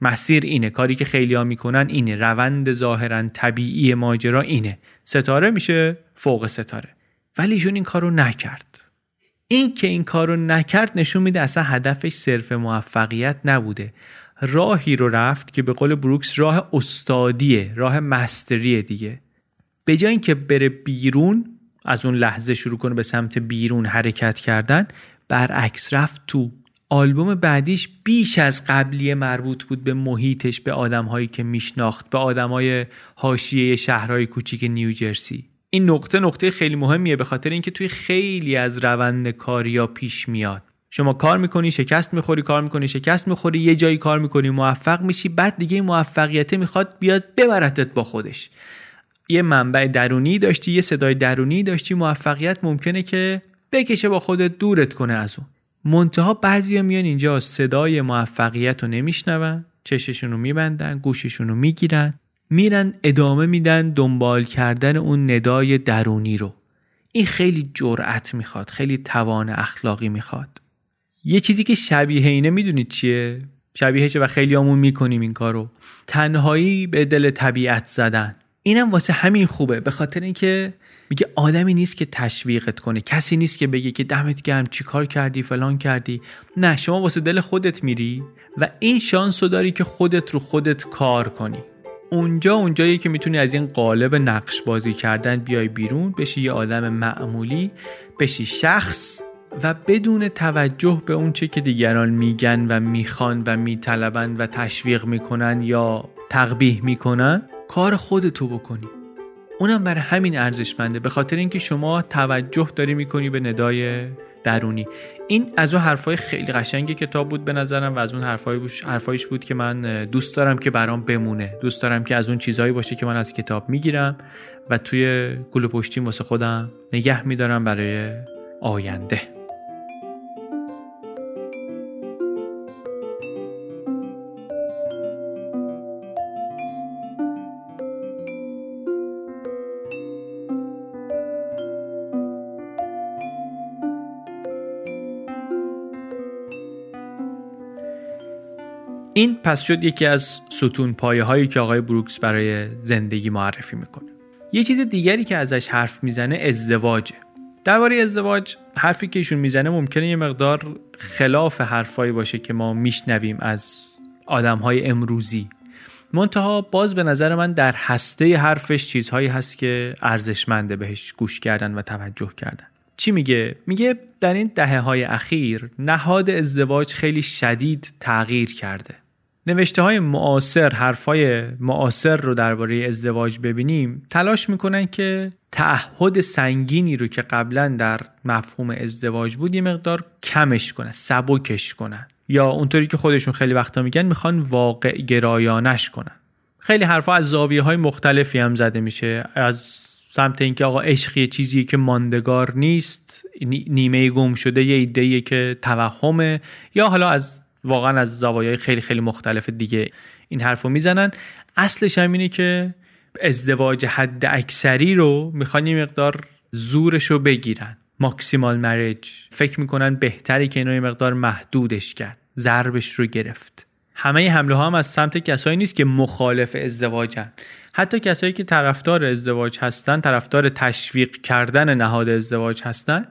مسیر اینه. کاری که خیلی می‌کنن اینه. روند ظاهرا طبیعی ماجرا اینه. ستاره میشه فوق ستاره. ولی ایشون این کارو نکرد. این که این کارو نکرد نشون میده اصلا هدفش صرف موفقیت نبوده. راهی رو رفت که به قول بروکس راه استادیه راه مستریه دیگه. به جای اینکه بره بیرون از اون لحظه شروع کنه به سمت بیرون حرکت کردن برعکس رفت تو. آلبوم بعدیش بیش از قبلی مربوط بود به محیطش به آدمهایی که میشناخت به آدمهای حاشیه شهرهای کوچیک نیوجرسی این نقطه نقطه خیلی مهمیه به خاطر اینکه توی خیلی از روند کاریا پیش میاد. شما کار می‌کنی شکست می‌خوری کار می‌کنی شکست می‌خوری یه جایی کار می‌کنی موفق میشی بعد دیگه موفقیت می‌خواد بیاد ببرتت با خودش. یه منبع درونی داشتی یه صدای درونی داشتی موفقیت ممکنه که بکشه با خودت دورت کنه از اون. منتها بعضیا میان اینجا صدای موفقیت رو نمیشنون چششون رو میبندن گوششون رو می‌گیرن. میرن ادامه میدن دنبال کردن اون ندای درونی رو. این خیلی جرأت می‌خواد خیلی توان اخلاقی می‌خواد. یه چیزی که شبیه اینه می‌دونید چیه؟ شبیه چه؟ و خیلی همون می‌کنیم این کارو. تنهایی به دل طبیعت زدن. اینم واسه همین خوبه به خاطر اینکه میگه آدمی نیست که تشویقت کنه. کسی نیست که بگه که دمت گرم چیکار کردی فلان کردی. نه شما واسه دل خودت میری و این شانس رو داری که خودت رو خودت کار کنی. اونجا اونجایی که می‌تونی از این قالب نقش بازی کردن بیای بیرون بشی یه آدم معمولی بشی شخص و بدون توجه به اون چه که دیگران میگن و می‌خوان و میطلبن و تشویق می‌کنن یا تقبیح می‌کنن کار خودتو بکنی. اونم بر همین ارزشمنده به خاطر اینکه شما توجه داری می‌کنی به ندای درونی. این از اون حرفای خیلی قشنگ کتاب بود به نظرم و از اون حرفای حرفایش بود که من دوست دارم که برام بمونه. دوست دارم که از اون چیزهایی باشه که من از کتاب می‌گیرم و توی گل پشتیم واسه خودم نگه میدارم برای آینده. این پس شد یکی از ستون پایه هایی که آقای بروکس برای زندگی معرفی می‌کنه. یه چیز دیگری که ازش حرف می‌زنه ازدواجه. درباره ازدواج حرفی که ایشون می‌زنه ممکنه یه مقدار خلاف حرفایی باشه که ما میشنویم از آدم های امروزی. منتها باز به نظر من در هسته حرفش چیزهایی هست که ارزشمنده بهش گوش کردن و توجه کردن. چی میگه؟ میگه در این دهه های اخیر نهاد ازدواج خیلی شدید تغییر کرده. نوشته های معاصر حرف های معاصر رو درباره ازدواج ببینیم تلاش می‌کنن که تعهد سنگینی رو که قبلا در مفهوم ازدواج بود یه مقدار کمش کنن سبکش کنن. یا اونطوری که خودشون خیلی وقتا میگن می‌خوان واقع گرایانش کنن. خیلی حرفها از زاویه های مختلفی هم زده میشه. از سمت اینکه آقا عشق چیزی که ماندگار نیست نیمه گم شده یه ایده که توهمه یا حالا از واقعا از زوایای خیلی خیلی مختلف دیگه این حرفو می‌زنن. اصلش هم اینه که ازدواج حد اکثری رو می‌خوان یه مقدار زورش رو بگیرن. ماکسیمال مریج فکر می‌کنن بهتری که اینو یه مقدار محدودش کرد. ضربش رو گرفت. همه حمله ها هم از سمت کسایی نیست که مخالف ازدواجن. حتی کسایی که طرفدار ازدواج هستن طرفدار تشویق کردن نهاد ازدواج هستن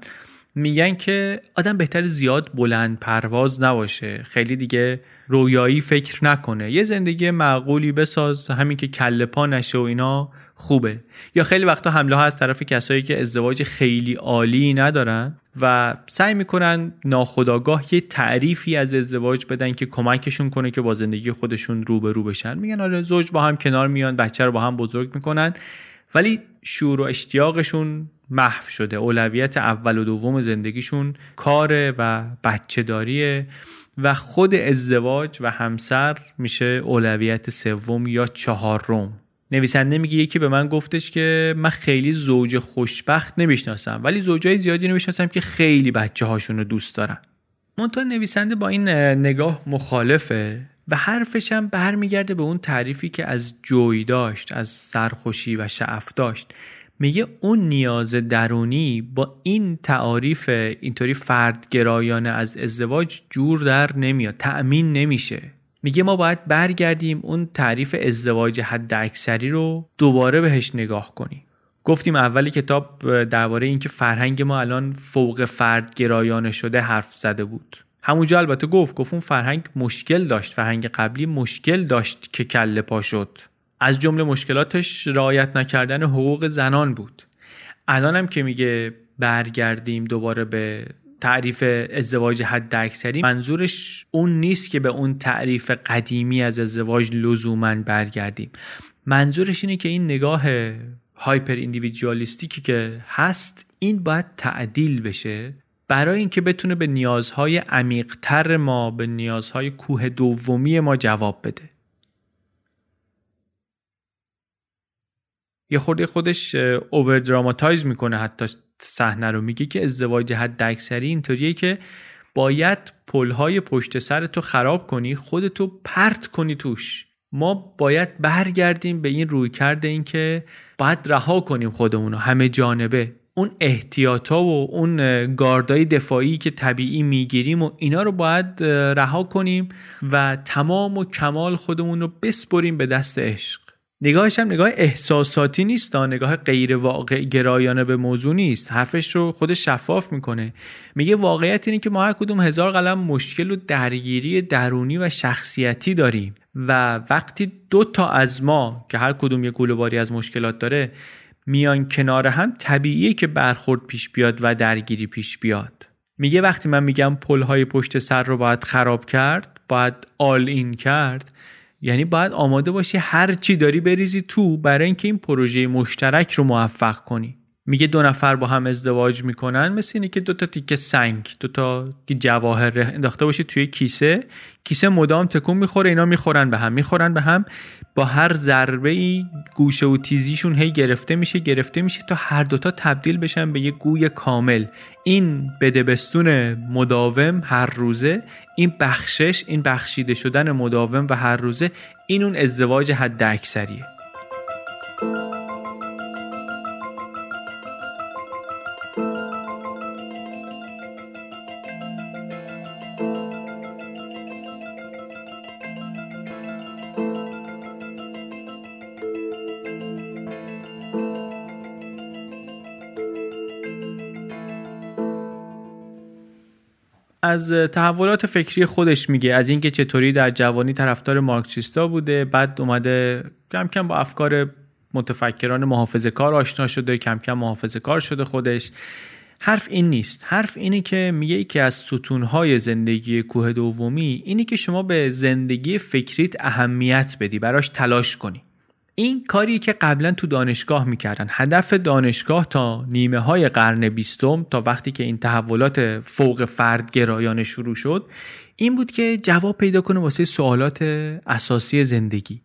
میگن که آدم بهتر زیاد بلند پرواز نباشه. خیلی دیگه رویایی فکر نکنه. یه زندگی معقولی بساز همین که کله پا نشه و اینا خوبه. یا خیلی وقتا حمله ها از طرف کسایی که ازدواج خیلی عالی ندارن و سعی می‌کنن ناخداگاه یه تعریفی از ازدواج بدن که کمکشون کنه که با زندگی خودشون رو به رو بشن. میگن آره زوج با هم کنار میان بچه رو با هم بزرگ می‌کنن. ولی شور و اشتیاقشون محو شده. اولویت اول و دوم زندگیشون کاره و بچه داریه و خود ازدواج و همسر میشه اولویت سوم یا چهارم. نویسنده میگه یکی به من گفتش که من خیلی زوج خوشبخت نمی‌شناسم ولی زوجای زیادی نمی‌شناسم که خیلی بچه هاشون رو دوست دارن. منتها نویسنده با این نگاه مخالفه و حرفش هم برمیگرده به اون تعریفی که از جوی داشت از سرخوشی و شعف داشت. میگه اون نیاز درونی با این تعاریف اینطوری فردگرایانه از ازدواج جور در نمیاد تأمین نمیشه. میگه ما باید برگردیم اون تعریف ازدواج حد اکثری رو دوباره بهش نگاه کنیم. گفتیم اول کتاب درباره اینکه فرهنگ ما الان فوق فرد گرایانه شده حرف زده بود. همونجا البته گفت گفت اون فرهنگ مشکل داشت فرهنگ قبلی مشکل داشت که کله پا شد. از جمله مشکلاتش رعایت نکردن حقوق زنان بود. الانم که میگه برگردیم دوباره به تعریف ازدواج حد اکثری منظورش اون نیست که به اون تعریف قدیمی از ازدواج لزوما برگردیم. منظورش اینه که این نگاه هایپر ایندیویدوالیستیکی که هست این باید تعدیل بشه برای اینکه بتونه به نیازهای عمیقتر ما به نیازهای کوه دومی ما جواب بده. یه خورده خودش اوور دراماتایز می‌کنه حتی صحنه رو. میگه که ازدواج حد اکثری اینطوریه که باید پلهای پشت سر تو خراب کنی خودتو پرت کنی توش. ما باید برگردیم به این روی کرده این که باید رها کنیم خودمونو همه جانبه. اون احتیاطا و اون گاردای دفاعی که طبیعی می‌گیریم و اینا رو باید رها کنیم و تمام و کمال خودمون رو بسپریم به دست عشق. نگاهش هم نگاه احساساتی نیست نگاه غیر واقع گرایانه به موضوع نیست. حرفش رو خودش شفاف می‌کنه. میگه واقعیت اینه که ما هر کدوم هزار قلم مشکل و درگیری درونی و شخصیتی داریم و وقتی دو تا از ما که هر کدوم یه گلوباری از مشکلات داره میان کنار هم طبیعیه که برخورد پیش بیاد و درگیری پیش بیاد. میگه وقتی من میگم پلهای پشت سر رو باید خراب کرد باید آل این کرد یعنی باید آماده باشی هر چی داری بریزی تو برای اینکه این پروژه مشترک رو موفق کنی. میگه دو نفر با هم ازدواج می‌کنن. مثل اینه که دو تا تیکه سنگ دو تا جواهر انداخته باشی توی کیسه. کیسه مدام تکون می‌خوره اینا می‌خورن به هم می‌خورن به هم. با هر ضربه ای گوشه و تیزیشون هی گرفته میشه گرفته میشه تا هر دوتا تبدیل بشن به یه گوی کامل. این بدبستون مداوم هر روزه این بخشش این بخشیده شدن مداوم و هر روزه این اون ازدواج حد اکثریه از تحولات فکری خودش میگه. از اینکه چطوری در جوانی طرفدار مارکسیستا بوده بعد اومده کم کم با افکار متفکران محافظه کار آشنا شده کم کم محافظه کار شده خودش. حرف این نیست. حرف اینه که میگه که از ستونهای زندگی کوه دومی اینی که شما به زندگی فکریت اهمیت بدی براش تلاش کنی. این کاری که قبلا تو دانشگاه می‌کردن. هدف دانشگاه تا نیمه های قرن بیستم تا وقتی که این تحولات فوق فرد گرایانه شروع شد این بود که جواب پیدا کنه واسه سوالات اساسی زندگی.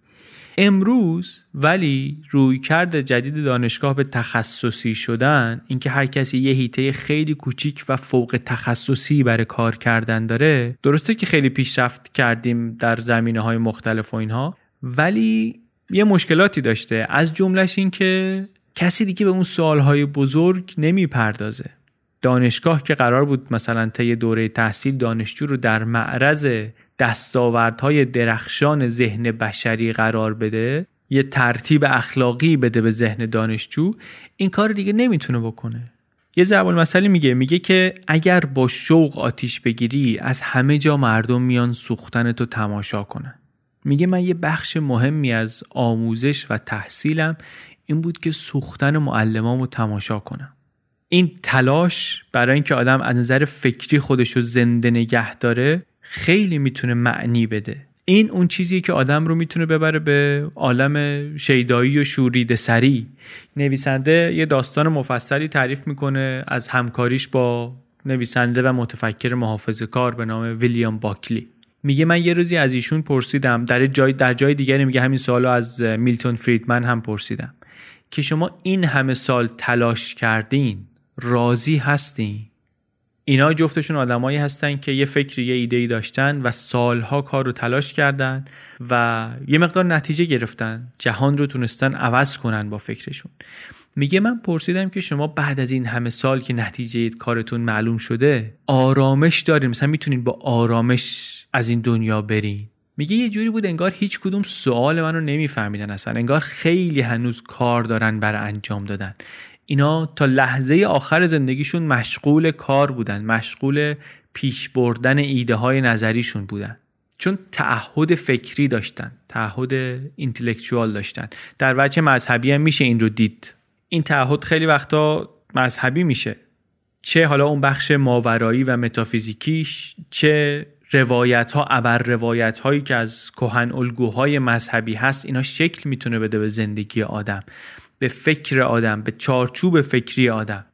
امروز ولی روی کرد جدید دانشگاه به تخصصی شدن اینکه هر کسی یه هیته خیلی کوچیک و فوق تخصصی برای کار کردن داره درسته که خیلی پیشرفت کردیم در زمینه های مختلف و اینها ولی یه مشکلاتی داشته. از جملهش این که کسی دیگه به اون سوالهای بزرگ نمی‌پردازه. دانشگاه که قرار بود مثلا طی دوره تحصیل دانشجو رو در معرض دستاوردهای درخشان ذهن بشری قرار بده یه ترتیب اخلاقی بده به ذهن دانشجو این کار دیگه نمی‌تونه بکنه. یه زبان مسئله میگه میگه که اگر با شوق آتیش بگیری از همه جا مردم میان سوختن تو تماشا کنن. میگه من یه بخش مهمی از آموزش و تحصیلم این بود که سوختن معلمامو تماشا کنم. این تلاش برای اینکه آدم از نظر فکری خودش رو زنده نگه داره خیلی می‌تونه معنی بده. این اون چیزی که آدم رو می‌تونه ببره به عالم شیدایی و شورید سری نویسنده یه داستان مفصلی تعریف می‌کنه از همکاریش با نویسنده و متفکر محافظه کار به نام ویلیام باکلی. میگه من یه روزی از ایشون پرسیدم در جای در جای دیگری میگه همین سوالو از میلتون فریدمن هم پرسیدم. که شما این همه سال تلاش کردین راضی هستین؟ اینا جفتشون آدمایی هستن که یه فکری یه ایده ای داشتن و سالها کار رو تلاش کردن و یه مقدار نتیجه گرفتن جهان رو تونستن عوض کنن با فکرشون. میگه من پرسیدم که شما بعد از این همه سال که نتیجه کارتون معلوم شده آرامش دارین؟ مثلا می‌تونین با آرامش از این دنیا برین میگه یه جوری بود انگار هیچ کدوم سوال منو نمیفهمیدن اصلا. انگار خیلی هنوز کار دارن برای انجام دادن. اینا تا لحظه آخر زندگیشون مشغول کار بودن مشغول پیش بردن ایده های نظریشون بودن. چون تعهد فکری داشتن تعهد اینتלקچوال داشتن. در وجه مذهبی هم میشه این رو دید. این تعهد خیلی وقتا مذهبی میشه. چه حالا اون بخش ماورایی و متافیزیکیش چه روایت ها ابر روایت هایی که از کهن الگوهای مذهبی هست اینا شکل می‌تونه بده به زندگی آدم به فکر آدم به چارچوب فکری آدم.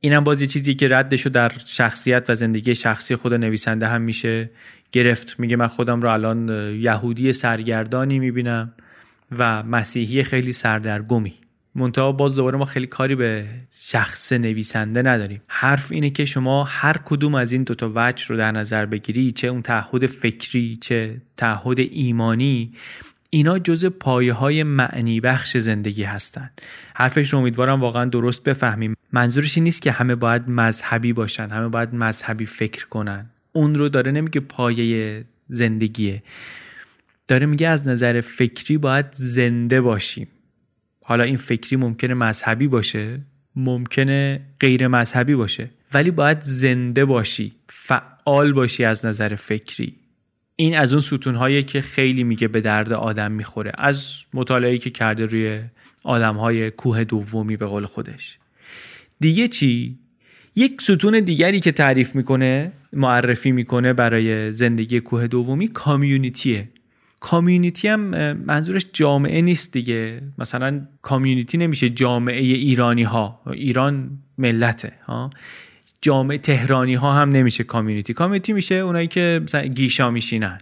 اینم باز یه چیزی که ردش رو در شخصیت و زندگی شخصی خود نویسنده هم میشه گرفت. میگه من خودم رو الان یهودی سرگردانی می‌بینم و مسیحی خیلی سردرگمی. منتها باز دوباره ما خیلی کاری به شخص نویسنده نداریم. حرف اینه که شما هر کدوم از این دوتا وجه رو در نظر بگیری چه اون تعهد فکری چه تعهد ایمانی اینا جز پایه های معنی بخش زندگی هستن. حرفش رو امیدوارم واقعا درست بفهمیم. منظورش این نیست که همه باید مذهبی باشن همه باید مذهبی فکر کنن. اون رو داره نمیگه پایه زندگیه. داره میگه از نظر فکری باید زنده باشیم. حالا این فکری ممکنه مذهبی باشه ممکنه غیر مذهبی باشه. ولی باید زنده باشی فعال باشی از نظر فکری. این از اون ستونهایی که خیلی میگه به درد آدم می‌خوره از مطالعه که کرده روی آدم های کوه دومی به قول خودش. دیگه چی؟ یک ستون دیگری که تعریف می‌کنه معرفی می‌کنه برای زندگی کوه دومی کامیونیتیه. کامیونیتی هم منظورش جامعه نیست دیگه. مثلا کامیونیتی نمیشه جامعه ایرانی ها ایران ملته ها. جامعه تهرانی ها هم نمیشه کامیونیتی. کامیونیتی میشه اونایی که مثلا گیشا میشینن.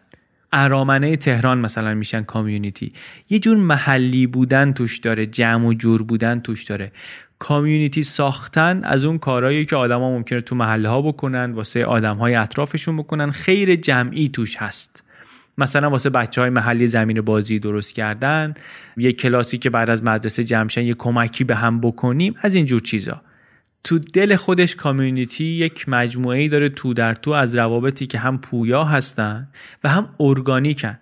ارامنه تهران مثلا میشن کامیونیتی. یه جور محلی بودن توش داره جمع و جور بودن توش داره. کامیونیتی ساختن از اون کارهایی که آدما ممکنه تو محله ها بکنن واسه آدم های اطرافشون بکنن. خیر جمعی توش هست. مثلا واسه بچه های محلی زمین بازی درست کردن یه کلاسی که بعد از مدرسه جمشن یه کمکی به هم بکنیم از اینجور چیزا. تو دل خودش کامیونیتی یک مجموعه ای داره تو در تو از روابطی که هم پویا هستن و هم ارگانیکن.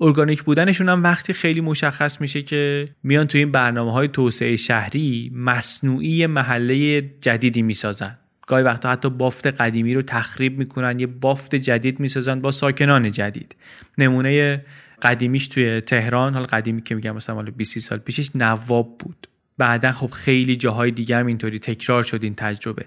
ارگانیک بودنشون هم وقتی خیلی مشخص میشه که میان تو این برنامه های توسعه شهری مصنوعی محله جدیدی می‌سازن. گاهی وقتا حتی بافت قدیمی رو تخریب می‌کنن یه بافت جدید می‌سازن با ساکنان جدید. نمونه قدیمیش توی تهران حال قدیمی که میگم مثلا 20 سال پیشش نواب بود. بعدا خب خیلی جاهای دیگه هم اینطوری تکرار شد این تجربه.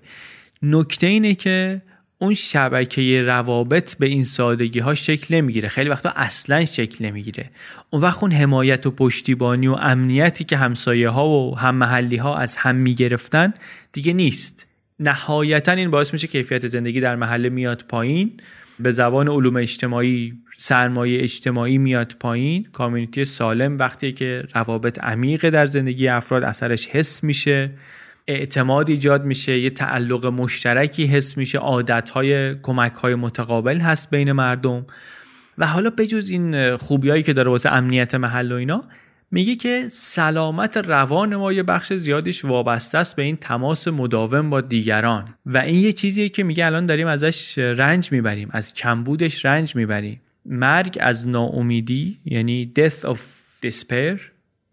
نکته اینه که اون شبکه روابط به این سادگی ها شکل نمی‌گیره. خیلی وقتا اصلا شکل نمی‌گیره. اون وقت اون حمایت و پشتیبانی و امنیتی که همسایه ها و هم محلی ها از هم می‌گرفتن دیگه نیست. نهایتا این باعث میشه کیفیت زندگی در محله میاد پایین. به زبان علوم اجتماعی سرمایه اجتماعی میاد پایین. کامیونیتی سالم وقتی که روابط عمیق در زندگی افراد اثرش حس میشه. اعتماد ایجاد میشه یه تعلق مشترکی حس میشه. عادتهای کمک های متقابل هست بین مردم. و حالا بجز این خوبیایی که داره واسه امنیت محل و اینا میگه که سلامت روان ما یه بخش زیادیش وابسته است به این تماس مداوم با دیگران. و این یه چیزیه که میگه الان داریم ازش رنج می‌بریم از کمبودش رنج می‌بریم. مرگ از ناامیدی یعنی death of despair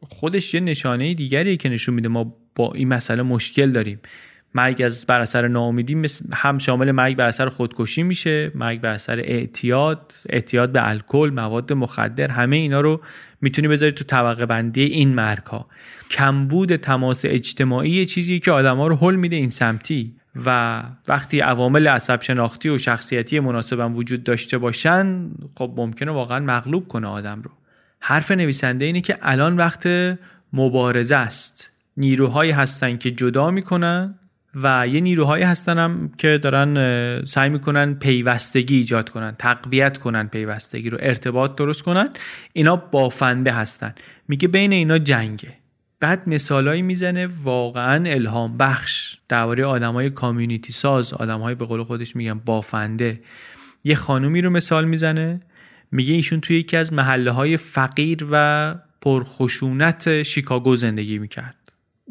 خودش یه نشانه دیگریه که نشون میده ما با این مسئله مشکل داریم. مرگ از بر اثر ناامیدی هم شامل مرگ بر اثر خودکشی میشه مرگ بر اثر اعتیاد اعتیاد به الکل مواد مخدر همه اینا رو می‌تونی بذاری تو طبقه بندی این مرگ ها کمبود تماس اجتماعی چیزی که آدما رو حل میده این سمتی و وقتی عوامل عصب شناختی و شخصیتی مناسبم وجود داشته باشن خب ممکنه واقعا مغلوب کنه آدم رو. حرف نویسنده اینه که الان وقت مبارزه است. نیروهایی هستن که جدا می‌کنن و یه نیروهایی هستن هم که دارن سعی می‌کنن پیوستگی ایجاد کنن تقویت کنن پیوستگی رو ارتباط درست کنن. اینا بافنده هستن. میگه بین اینا جنگه. بعد مثالایی می‌زنه واقعا الهام بخش. درباره آدمای کامیونیتی ساز آدمهای به قول خودش میگن بافنده. یه خانومی رو مثال می‌زنه. میگه ایشون توی یکی از محله های فقیر و پرخشونت شیکاگو زندگی می‌کرد.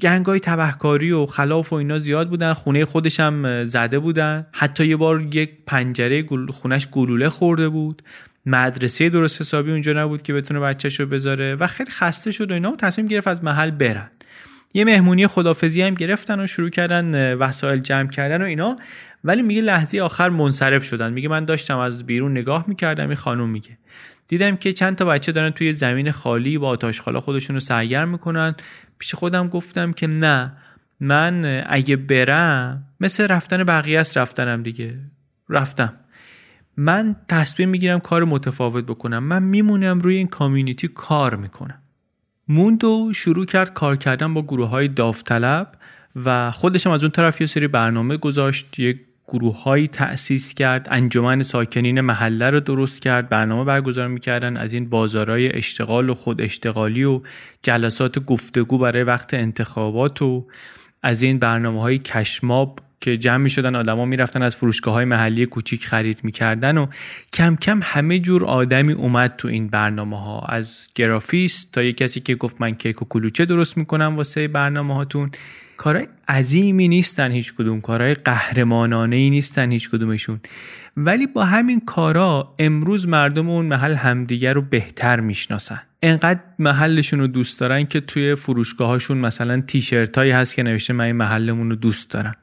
گنگ های تبهکاری و خلاف و اینا زیاد بودن خونه خودش هم زده بودن. حتی یه بار یک پنجره خونش گلوله خورده بود. مدرسه درست حسابی اونجا نبود که بتونه بچهش رو بذاره و خیلی خسته شد و اینا و تصمیم گرفت از محل برن. یه مهمونی خدافزی هم گرفتن و شروع کردن وسایل جمع کردن و اینا. ولی میگه لحظه آخر منصرف شدن. میگه من داشتم از بیرون نگاه می‌کردم این خانم میگه. دیدم که چند تا بچه دارن توی زمین خالی با آتاشخالا خودشون رو سرگرم می‌کنن. پیش خودم گفتم که نه من اگه برم مثل رفتن بقیه است رفتنم دیگه. رفتم. من تصمیم می‌گیرم کار متفاوت بکنم. من میمونم روی این کامیونیتی کار می‌کنم. موندو شروع کرد کار کردن با گروه های داوطلب و خودشم از اون طرف یه سری برنامه گذاشت یه گروه هایی تأسیس کرد انجمن ساکنین محله رو درست کرد برنامه برگزار می‌کردن از این بازارهای اشتغال و خود اشتغالی و جلسات گفتگو برای وقت انتخابات و از این برنامه های کشماب که جمع می شدن آدما می‌رفتن از فروشگاه های محلی کوچیک خرید می‌کردن و کم کم همه جور آدمی اومد تو این برنامه ها از گرافیست تا یه کسی که گفت من کیک و کلوچه درست می‌کنم واسه برنامه هاتون کارهای عظیمی نیستن هیچ کدوم کارهای قهرمانانه ای نیستن هیچ کدومشون. ولی با همین کارا امروز مردم اون محل همدیگر رو بهتر می‌شناسن. انقدر محلشون رو دوست دارن که توی فروشگاهاشون مثلا تیشرت هایی هست که نوشته من این محلمون رو دوست دارم.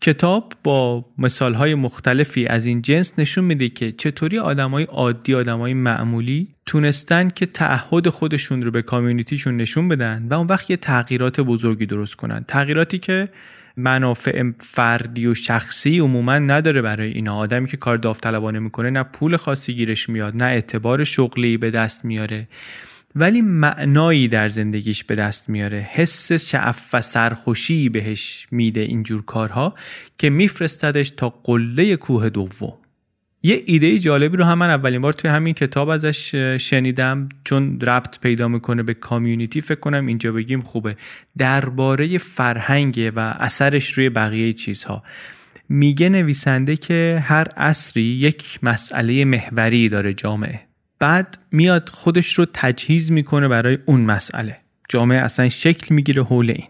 کتاب با مثالهای مختلفی از این جنس نشون میده که چطوری آدمای عادی آدمای معمولی تونستن که تعهد خودشون رو به کامیونیتیشون نشون بدن و اون وقت یه تغییرات بزرگی درست کنن. تغییراتی که منافع فردی و شخصی عموما نداره برای اینا. آدمی که کار داوطلبانه می‌کنه نه پول خاصی گیرش میاد نه اعتبار شغلی به دست میاره. ولی معنایی در زندگیش به دست میاره. حس شعف و سرخوشی بهش میده اینجور کارها که میفرستدش تا قله کوه دوم. یه ایده جالبی رو هم من اولین بار توی همین کتاب ازش شنیدم چون ربط پیدا می‌کنه به کامیونیتی فکر کنم اینجا بگیم خوبه. درباره فرهنگ و اثرش روی بقیه چیزها. میگه نویسنده که هر عصری یک مسئله محوری داره جامعه. بعد میاد خودش رو تجهیز می‌کنه برای اون مسئله. جامعه اصلا شکل می‌گیره حول این.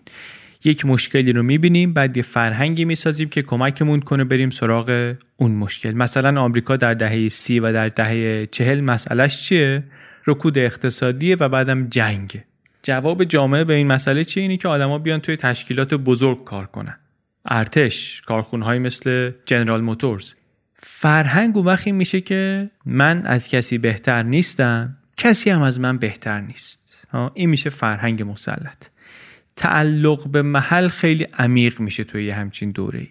یک مشکلی رو می‌بینیم بعد یه فرهنگی می‌سازیم که کمکمون کنه بریم سراغ اون مشکل. مثلا آمریکا در دهه سی و در دهه چهل مسئلهش چیه؟ رکود اقتصادیه و بعدم جنگ جواب جامعه به این مسئله چیه؟ اینی که آدما بیان توی تشکیلات بزرگ کار کنن. ارتش کارخونهایی مثل جنرال موتورز. فرهنگ اون وقتی میشه که من از کسی بهتر نیستم کسی هم از من بهتر نیست. این میشه فرهنگ مسلط. تعلق به محل خیلی عمیق میشه توی یه همچین دوره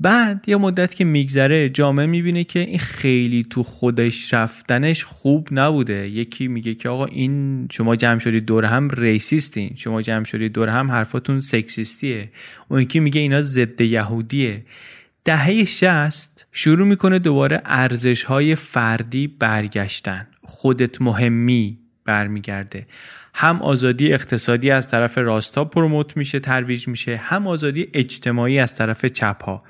بعد یه مدت که میگذره جامعه می‌بینه که این خیلی تو خودش رفتنش خوب نبوده. یکی میگه که آقا این شما جمع شدید دور هم ریسیستین شما جمع شدید دور هم حرفاتون سکسیستیه. اون یکی میگه اینا ضد یهودیه. دهه شست شروع می‌کنه دوباره ارزش های فردی برگشتن. خودت مهمی برمیگرده. هم آزادی اقتصادی از طرف راستا پروموت میشه ترویج میشه. هم آزادی اجتماعی از طرف چپ ها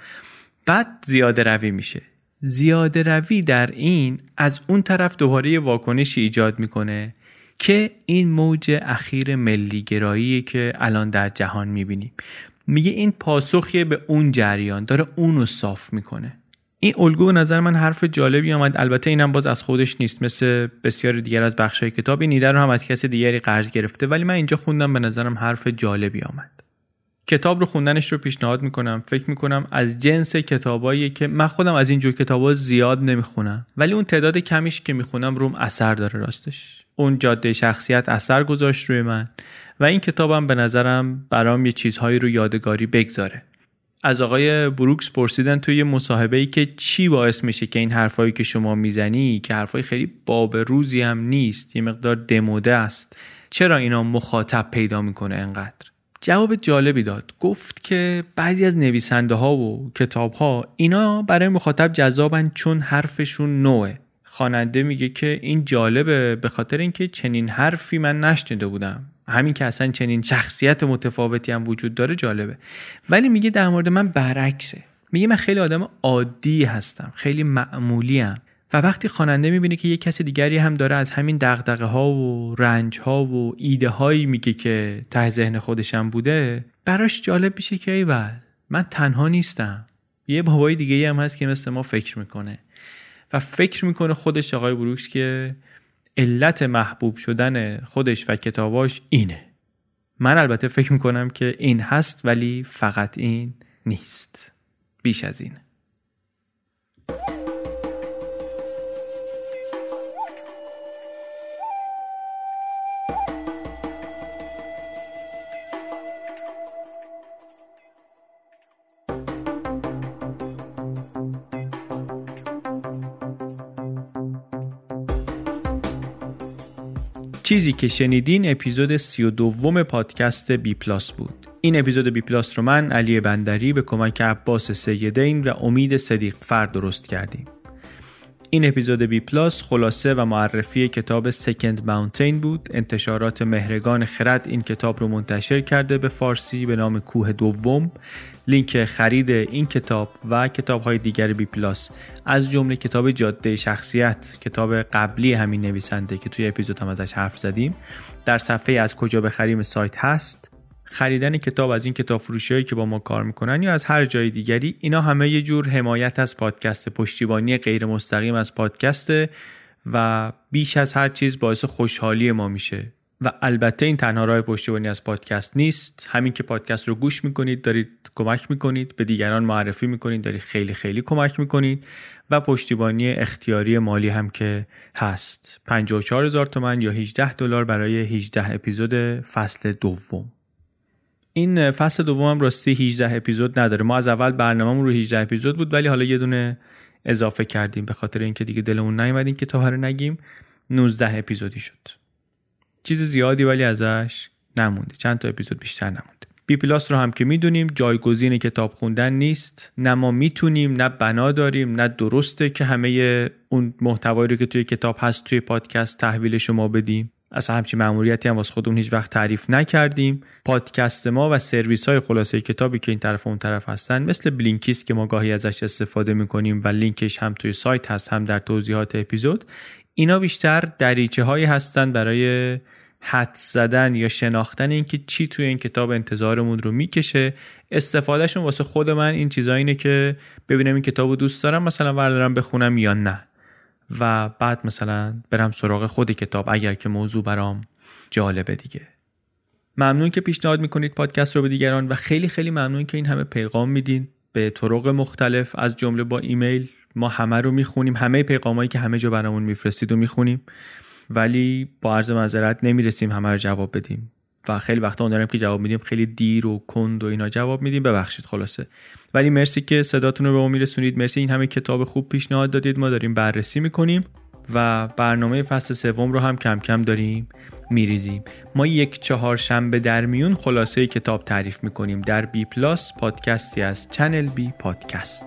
بعد زیاده روی میشه. زیاده روی در این از اون طرف دوباره واکنشی ایجاد می‌کنه که این موج اخیر ملیگرایی که الان در جهان می‌بینیم. میگه این پاسخیه به اون جریان داره اونو صاف می‌کنه. این الگو به نظر من حرف جالبی آمد. البته اینم باز از خودش نیست. مثل بسیار دیگر از بخشای کتاب این رو هم از کس دیگری قرض گرفته. ولی من اینجا خوندم به نظرم حرف جالبی آمد. کتاب رو خوندنش رو پیشنهاد می‌کنم. فکر می‌کنم از جنس کتابایی که من خودم از اینجور کتابا زیاد نمی‌خونم. ولی اون تعداد کمیش که می‌خونم روم اثر داره راستش. اون جاده شخصیت اثر گذاشت روی من. و این کتابم به نظرم برام یه چیزهایی رو یادگاری بگذاره. از آقای بروکس پرسیدن توی مصاحبه ای که چی باعث میشه که این حرفایی که شما می‌زنی که حرفای خیلی باب روزی هم نیست یه مقدار دموده است چرا اینا مخاطب پیدا می‌کنه انقدر؟ جواب جالبی داد. گفت که بعضی از نویسنده ها و کتاب ها اینا برای مخاطب جذابن چون حرفشون نوعه. خواننده میگه که این جالبه به خاطر اینکه چنین حرفی من نشنیده بودم. همین که اصلا چنین شخصیت متفاوتی هم وجود داره جالبه. ولی میگه در مورد من برعکسه. میگه من خیلی آدم عادی هستم خیلی معمولی هم. و وقتی خواننده می‌بینه که یه کسی دیگری هم داره از همین دغدغه ها و رنج ها و ایده هایی میگه که ته ذهن خودشم بوده براش جالب میشه که ای من تنها نیستم. یه بابای دیگه هم هست که مثل ما فکر می‌کنه. و فکر می‌کنه خودش آقای بروکس که علت محبوب شدن خودش و کتاباش اینه. من البته فکر می‌کنم که این هست ولی فقط این نیست. بیش از اینه چیزی که شنیدین اپیزود سی و دوم پادکست بی پلاس بود. این اپیزود بی پلاس رو من علی بندری به کمک عباس سیدین و امید صدیق فرد درست کردیم. این اپیزود بی پلاس خلاصه و معرفی کتاب Second Mountain بود. انتشارات مهرگان خرد این کتاب رو منتشر کرده به فارسی به نام کوه دوم. لینک خرید این کتاب و کتاب های دیگر بی پلاس از جمله کتاب جاده شخصیت کتاب قبلی همین نویسنده که توی اپیزود هم ازش حرف زدیم در صفحه از کجا بخریم سایت هست. خریدن کتاب از این کتاب فروشی که با ما کار می‌کنن یا از هر جای دیگری اینا همه یه جور حمایت از پادکست پشتیبانی غیر مستقیم از پادکسته و بیش از هر چیز باعث خوشحالی ما میشه. و البته این تنها راه پشتیبانی از پادکست نیست. همین که پادکست رو گوش می‌کنید دارید کمک می‌کنید. به دیگران معرفی می‌کنید دارید خیلی خیلی کمک می‌کنید. و پشتیبانی اختیاری مالی هم که هست. 54 هزار تومن یا 18 دلار برای 18 اپیزود فصل دوم. این فصل دوم راستی 18 اپیزود نداره. ما از اول برنامه‌مون رو 18 اپیزود بود ولی حالا یه دونه اضافه کردیم. به خاطر اینکه دیگه دلمون نیومد این کتاب رو نگیم 19 اپیزودی شد. چیز زیادی ولی ازش نمونده. چند تا اپیزود بیشتر نمونده. بی پلاس رو هم که می‌دونیم جایگزین کتاب خوندن نیست. نه ما می‌تونیم نه بنا داریم نه درسته که همه اون محتوایی رو که توی کتاب هست توی پادکست تحویل شما بدیم. اصلا همچین مأموریتی هم واسه خودمون هیچ وقت تعریف نکردیم. پادکست ما و سرویس های خلاصه کتابی که این طرف و اون طرف هستن مثل Blinkist که ما گاهی ازش استفاده می‌کنیم و لینکش هم توی سایت هست هم در توضیحات اپیزود. اینا بیشتر دریچه هایی هستن برای حد زدن یا شناختن اینکه چی توی این کتاب انتظارمون رو می‌کشه. استفادهشون واسه خود من این چیزا اینه که ببینم این کتاب رو دوست دارم مثلا بردارم بخونم یا نه. و بعد مثلا برم سراغ خود کتاب اگر که موضوع برام جالبه دیگه. ممنون که پیشنهاد می‌کنید پادکست رو به دیگران و خیلی خیلی ممنون که این همه پیغام میدین. به طرق مختلف از جمله با ایمیل. ما همه رو می‌خونیم. همه پیغامایی که همه جا برامون میفرستید و می‌خونیم. ولی با عرض معذرت نمی‌رسیم همه رو جواب بدیم. و خیلی وقتا اون که جواب میدیم خیلی دیر و کند و اینا جواب میدیم. ببخشید خلاصه. ولی مرسی که صداتون رو به ما میرسونید. مرسی این همه کتاب خوب پیشنهاد دادید. ما داریم بررسی می‌کنیم و برنامه فصل سوم رو هم کم کم داریم میریزیم. ما یک چهارشنبه در میون خلاصه کتاب تعریف می‌کنیم. در بی پلاس پادکستی از channel بی پادکست.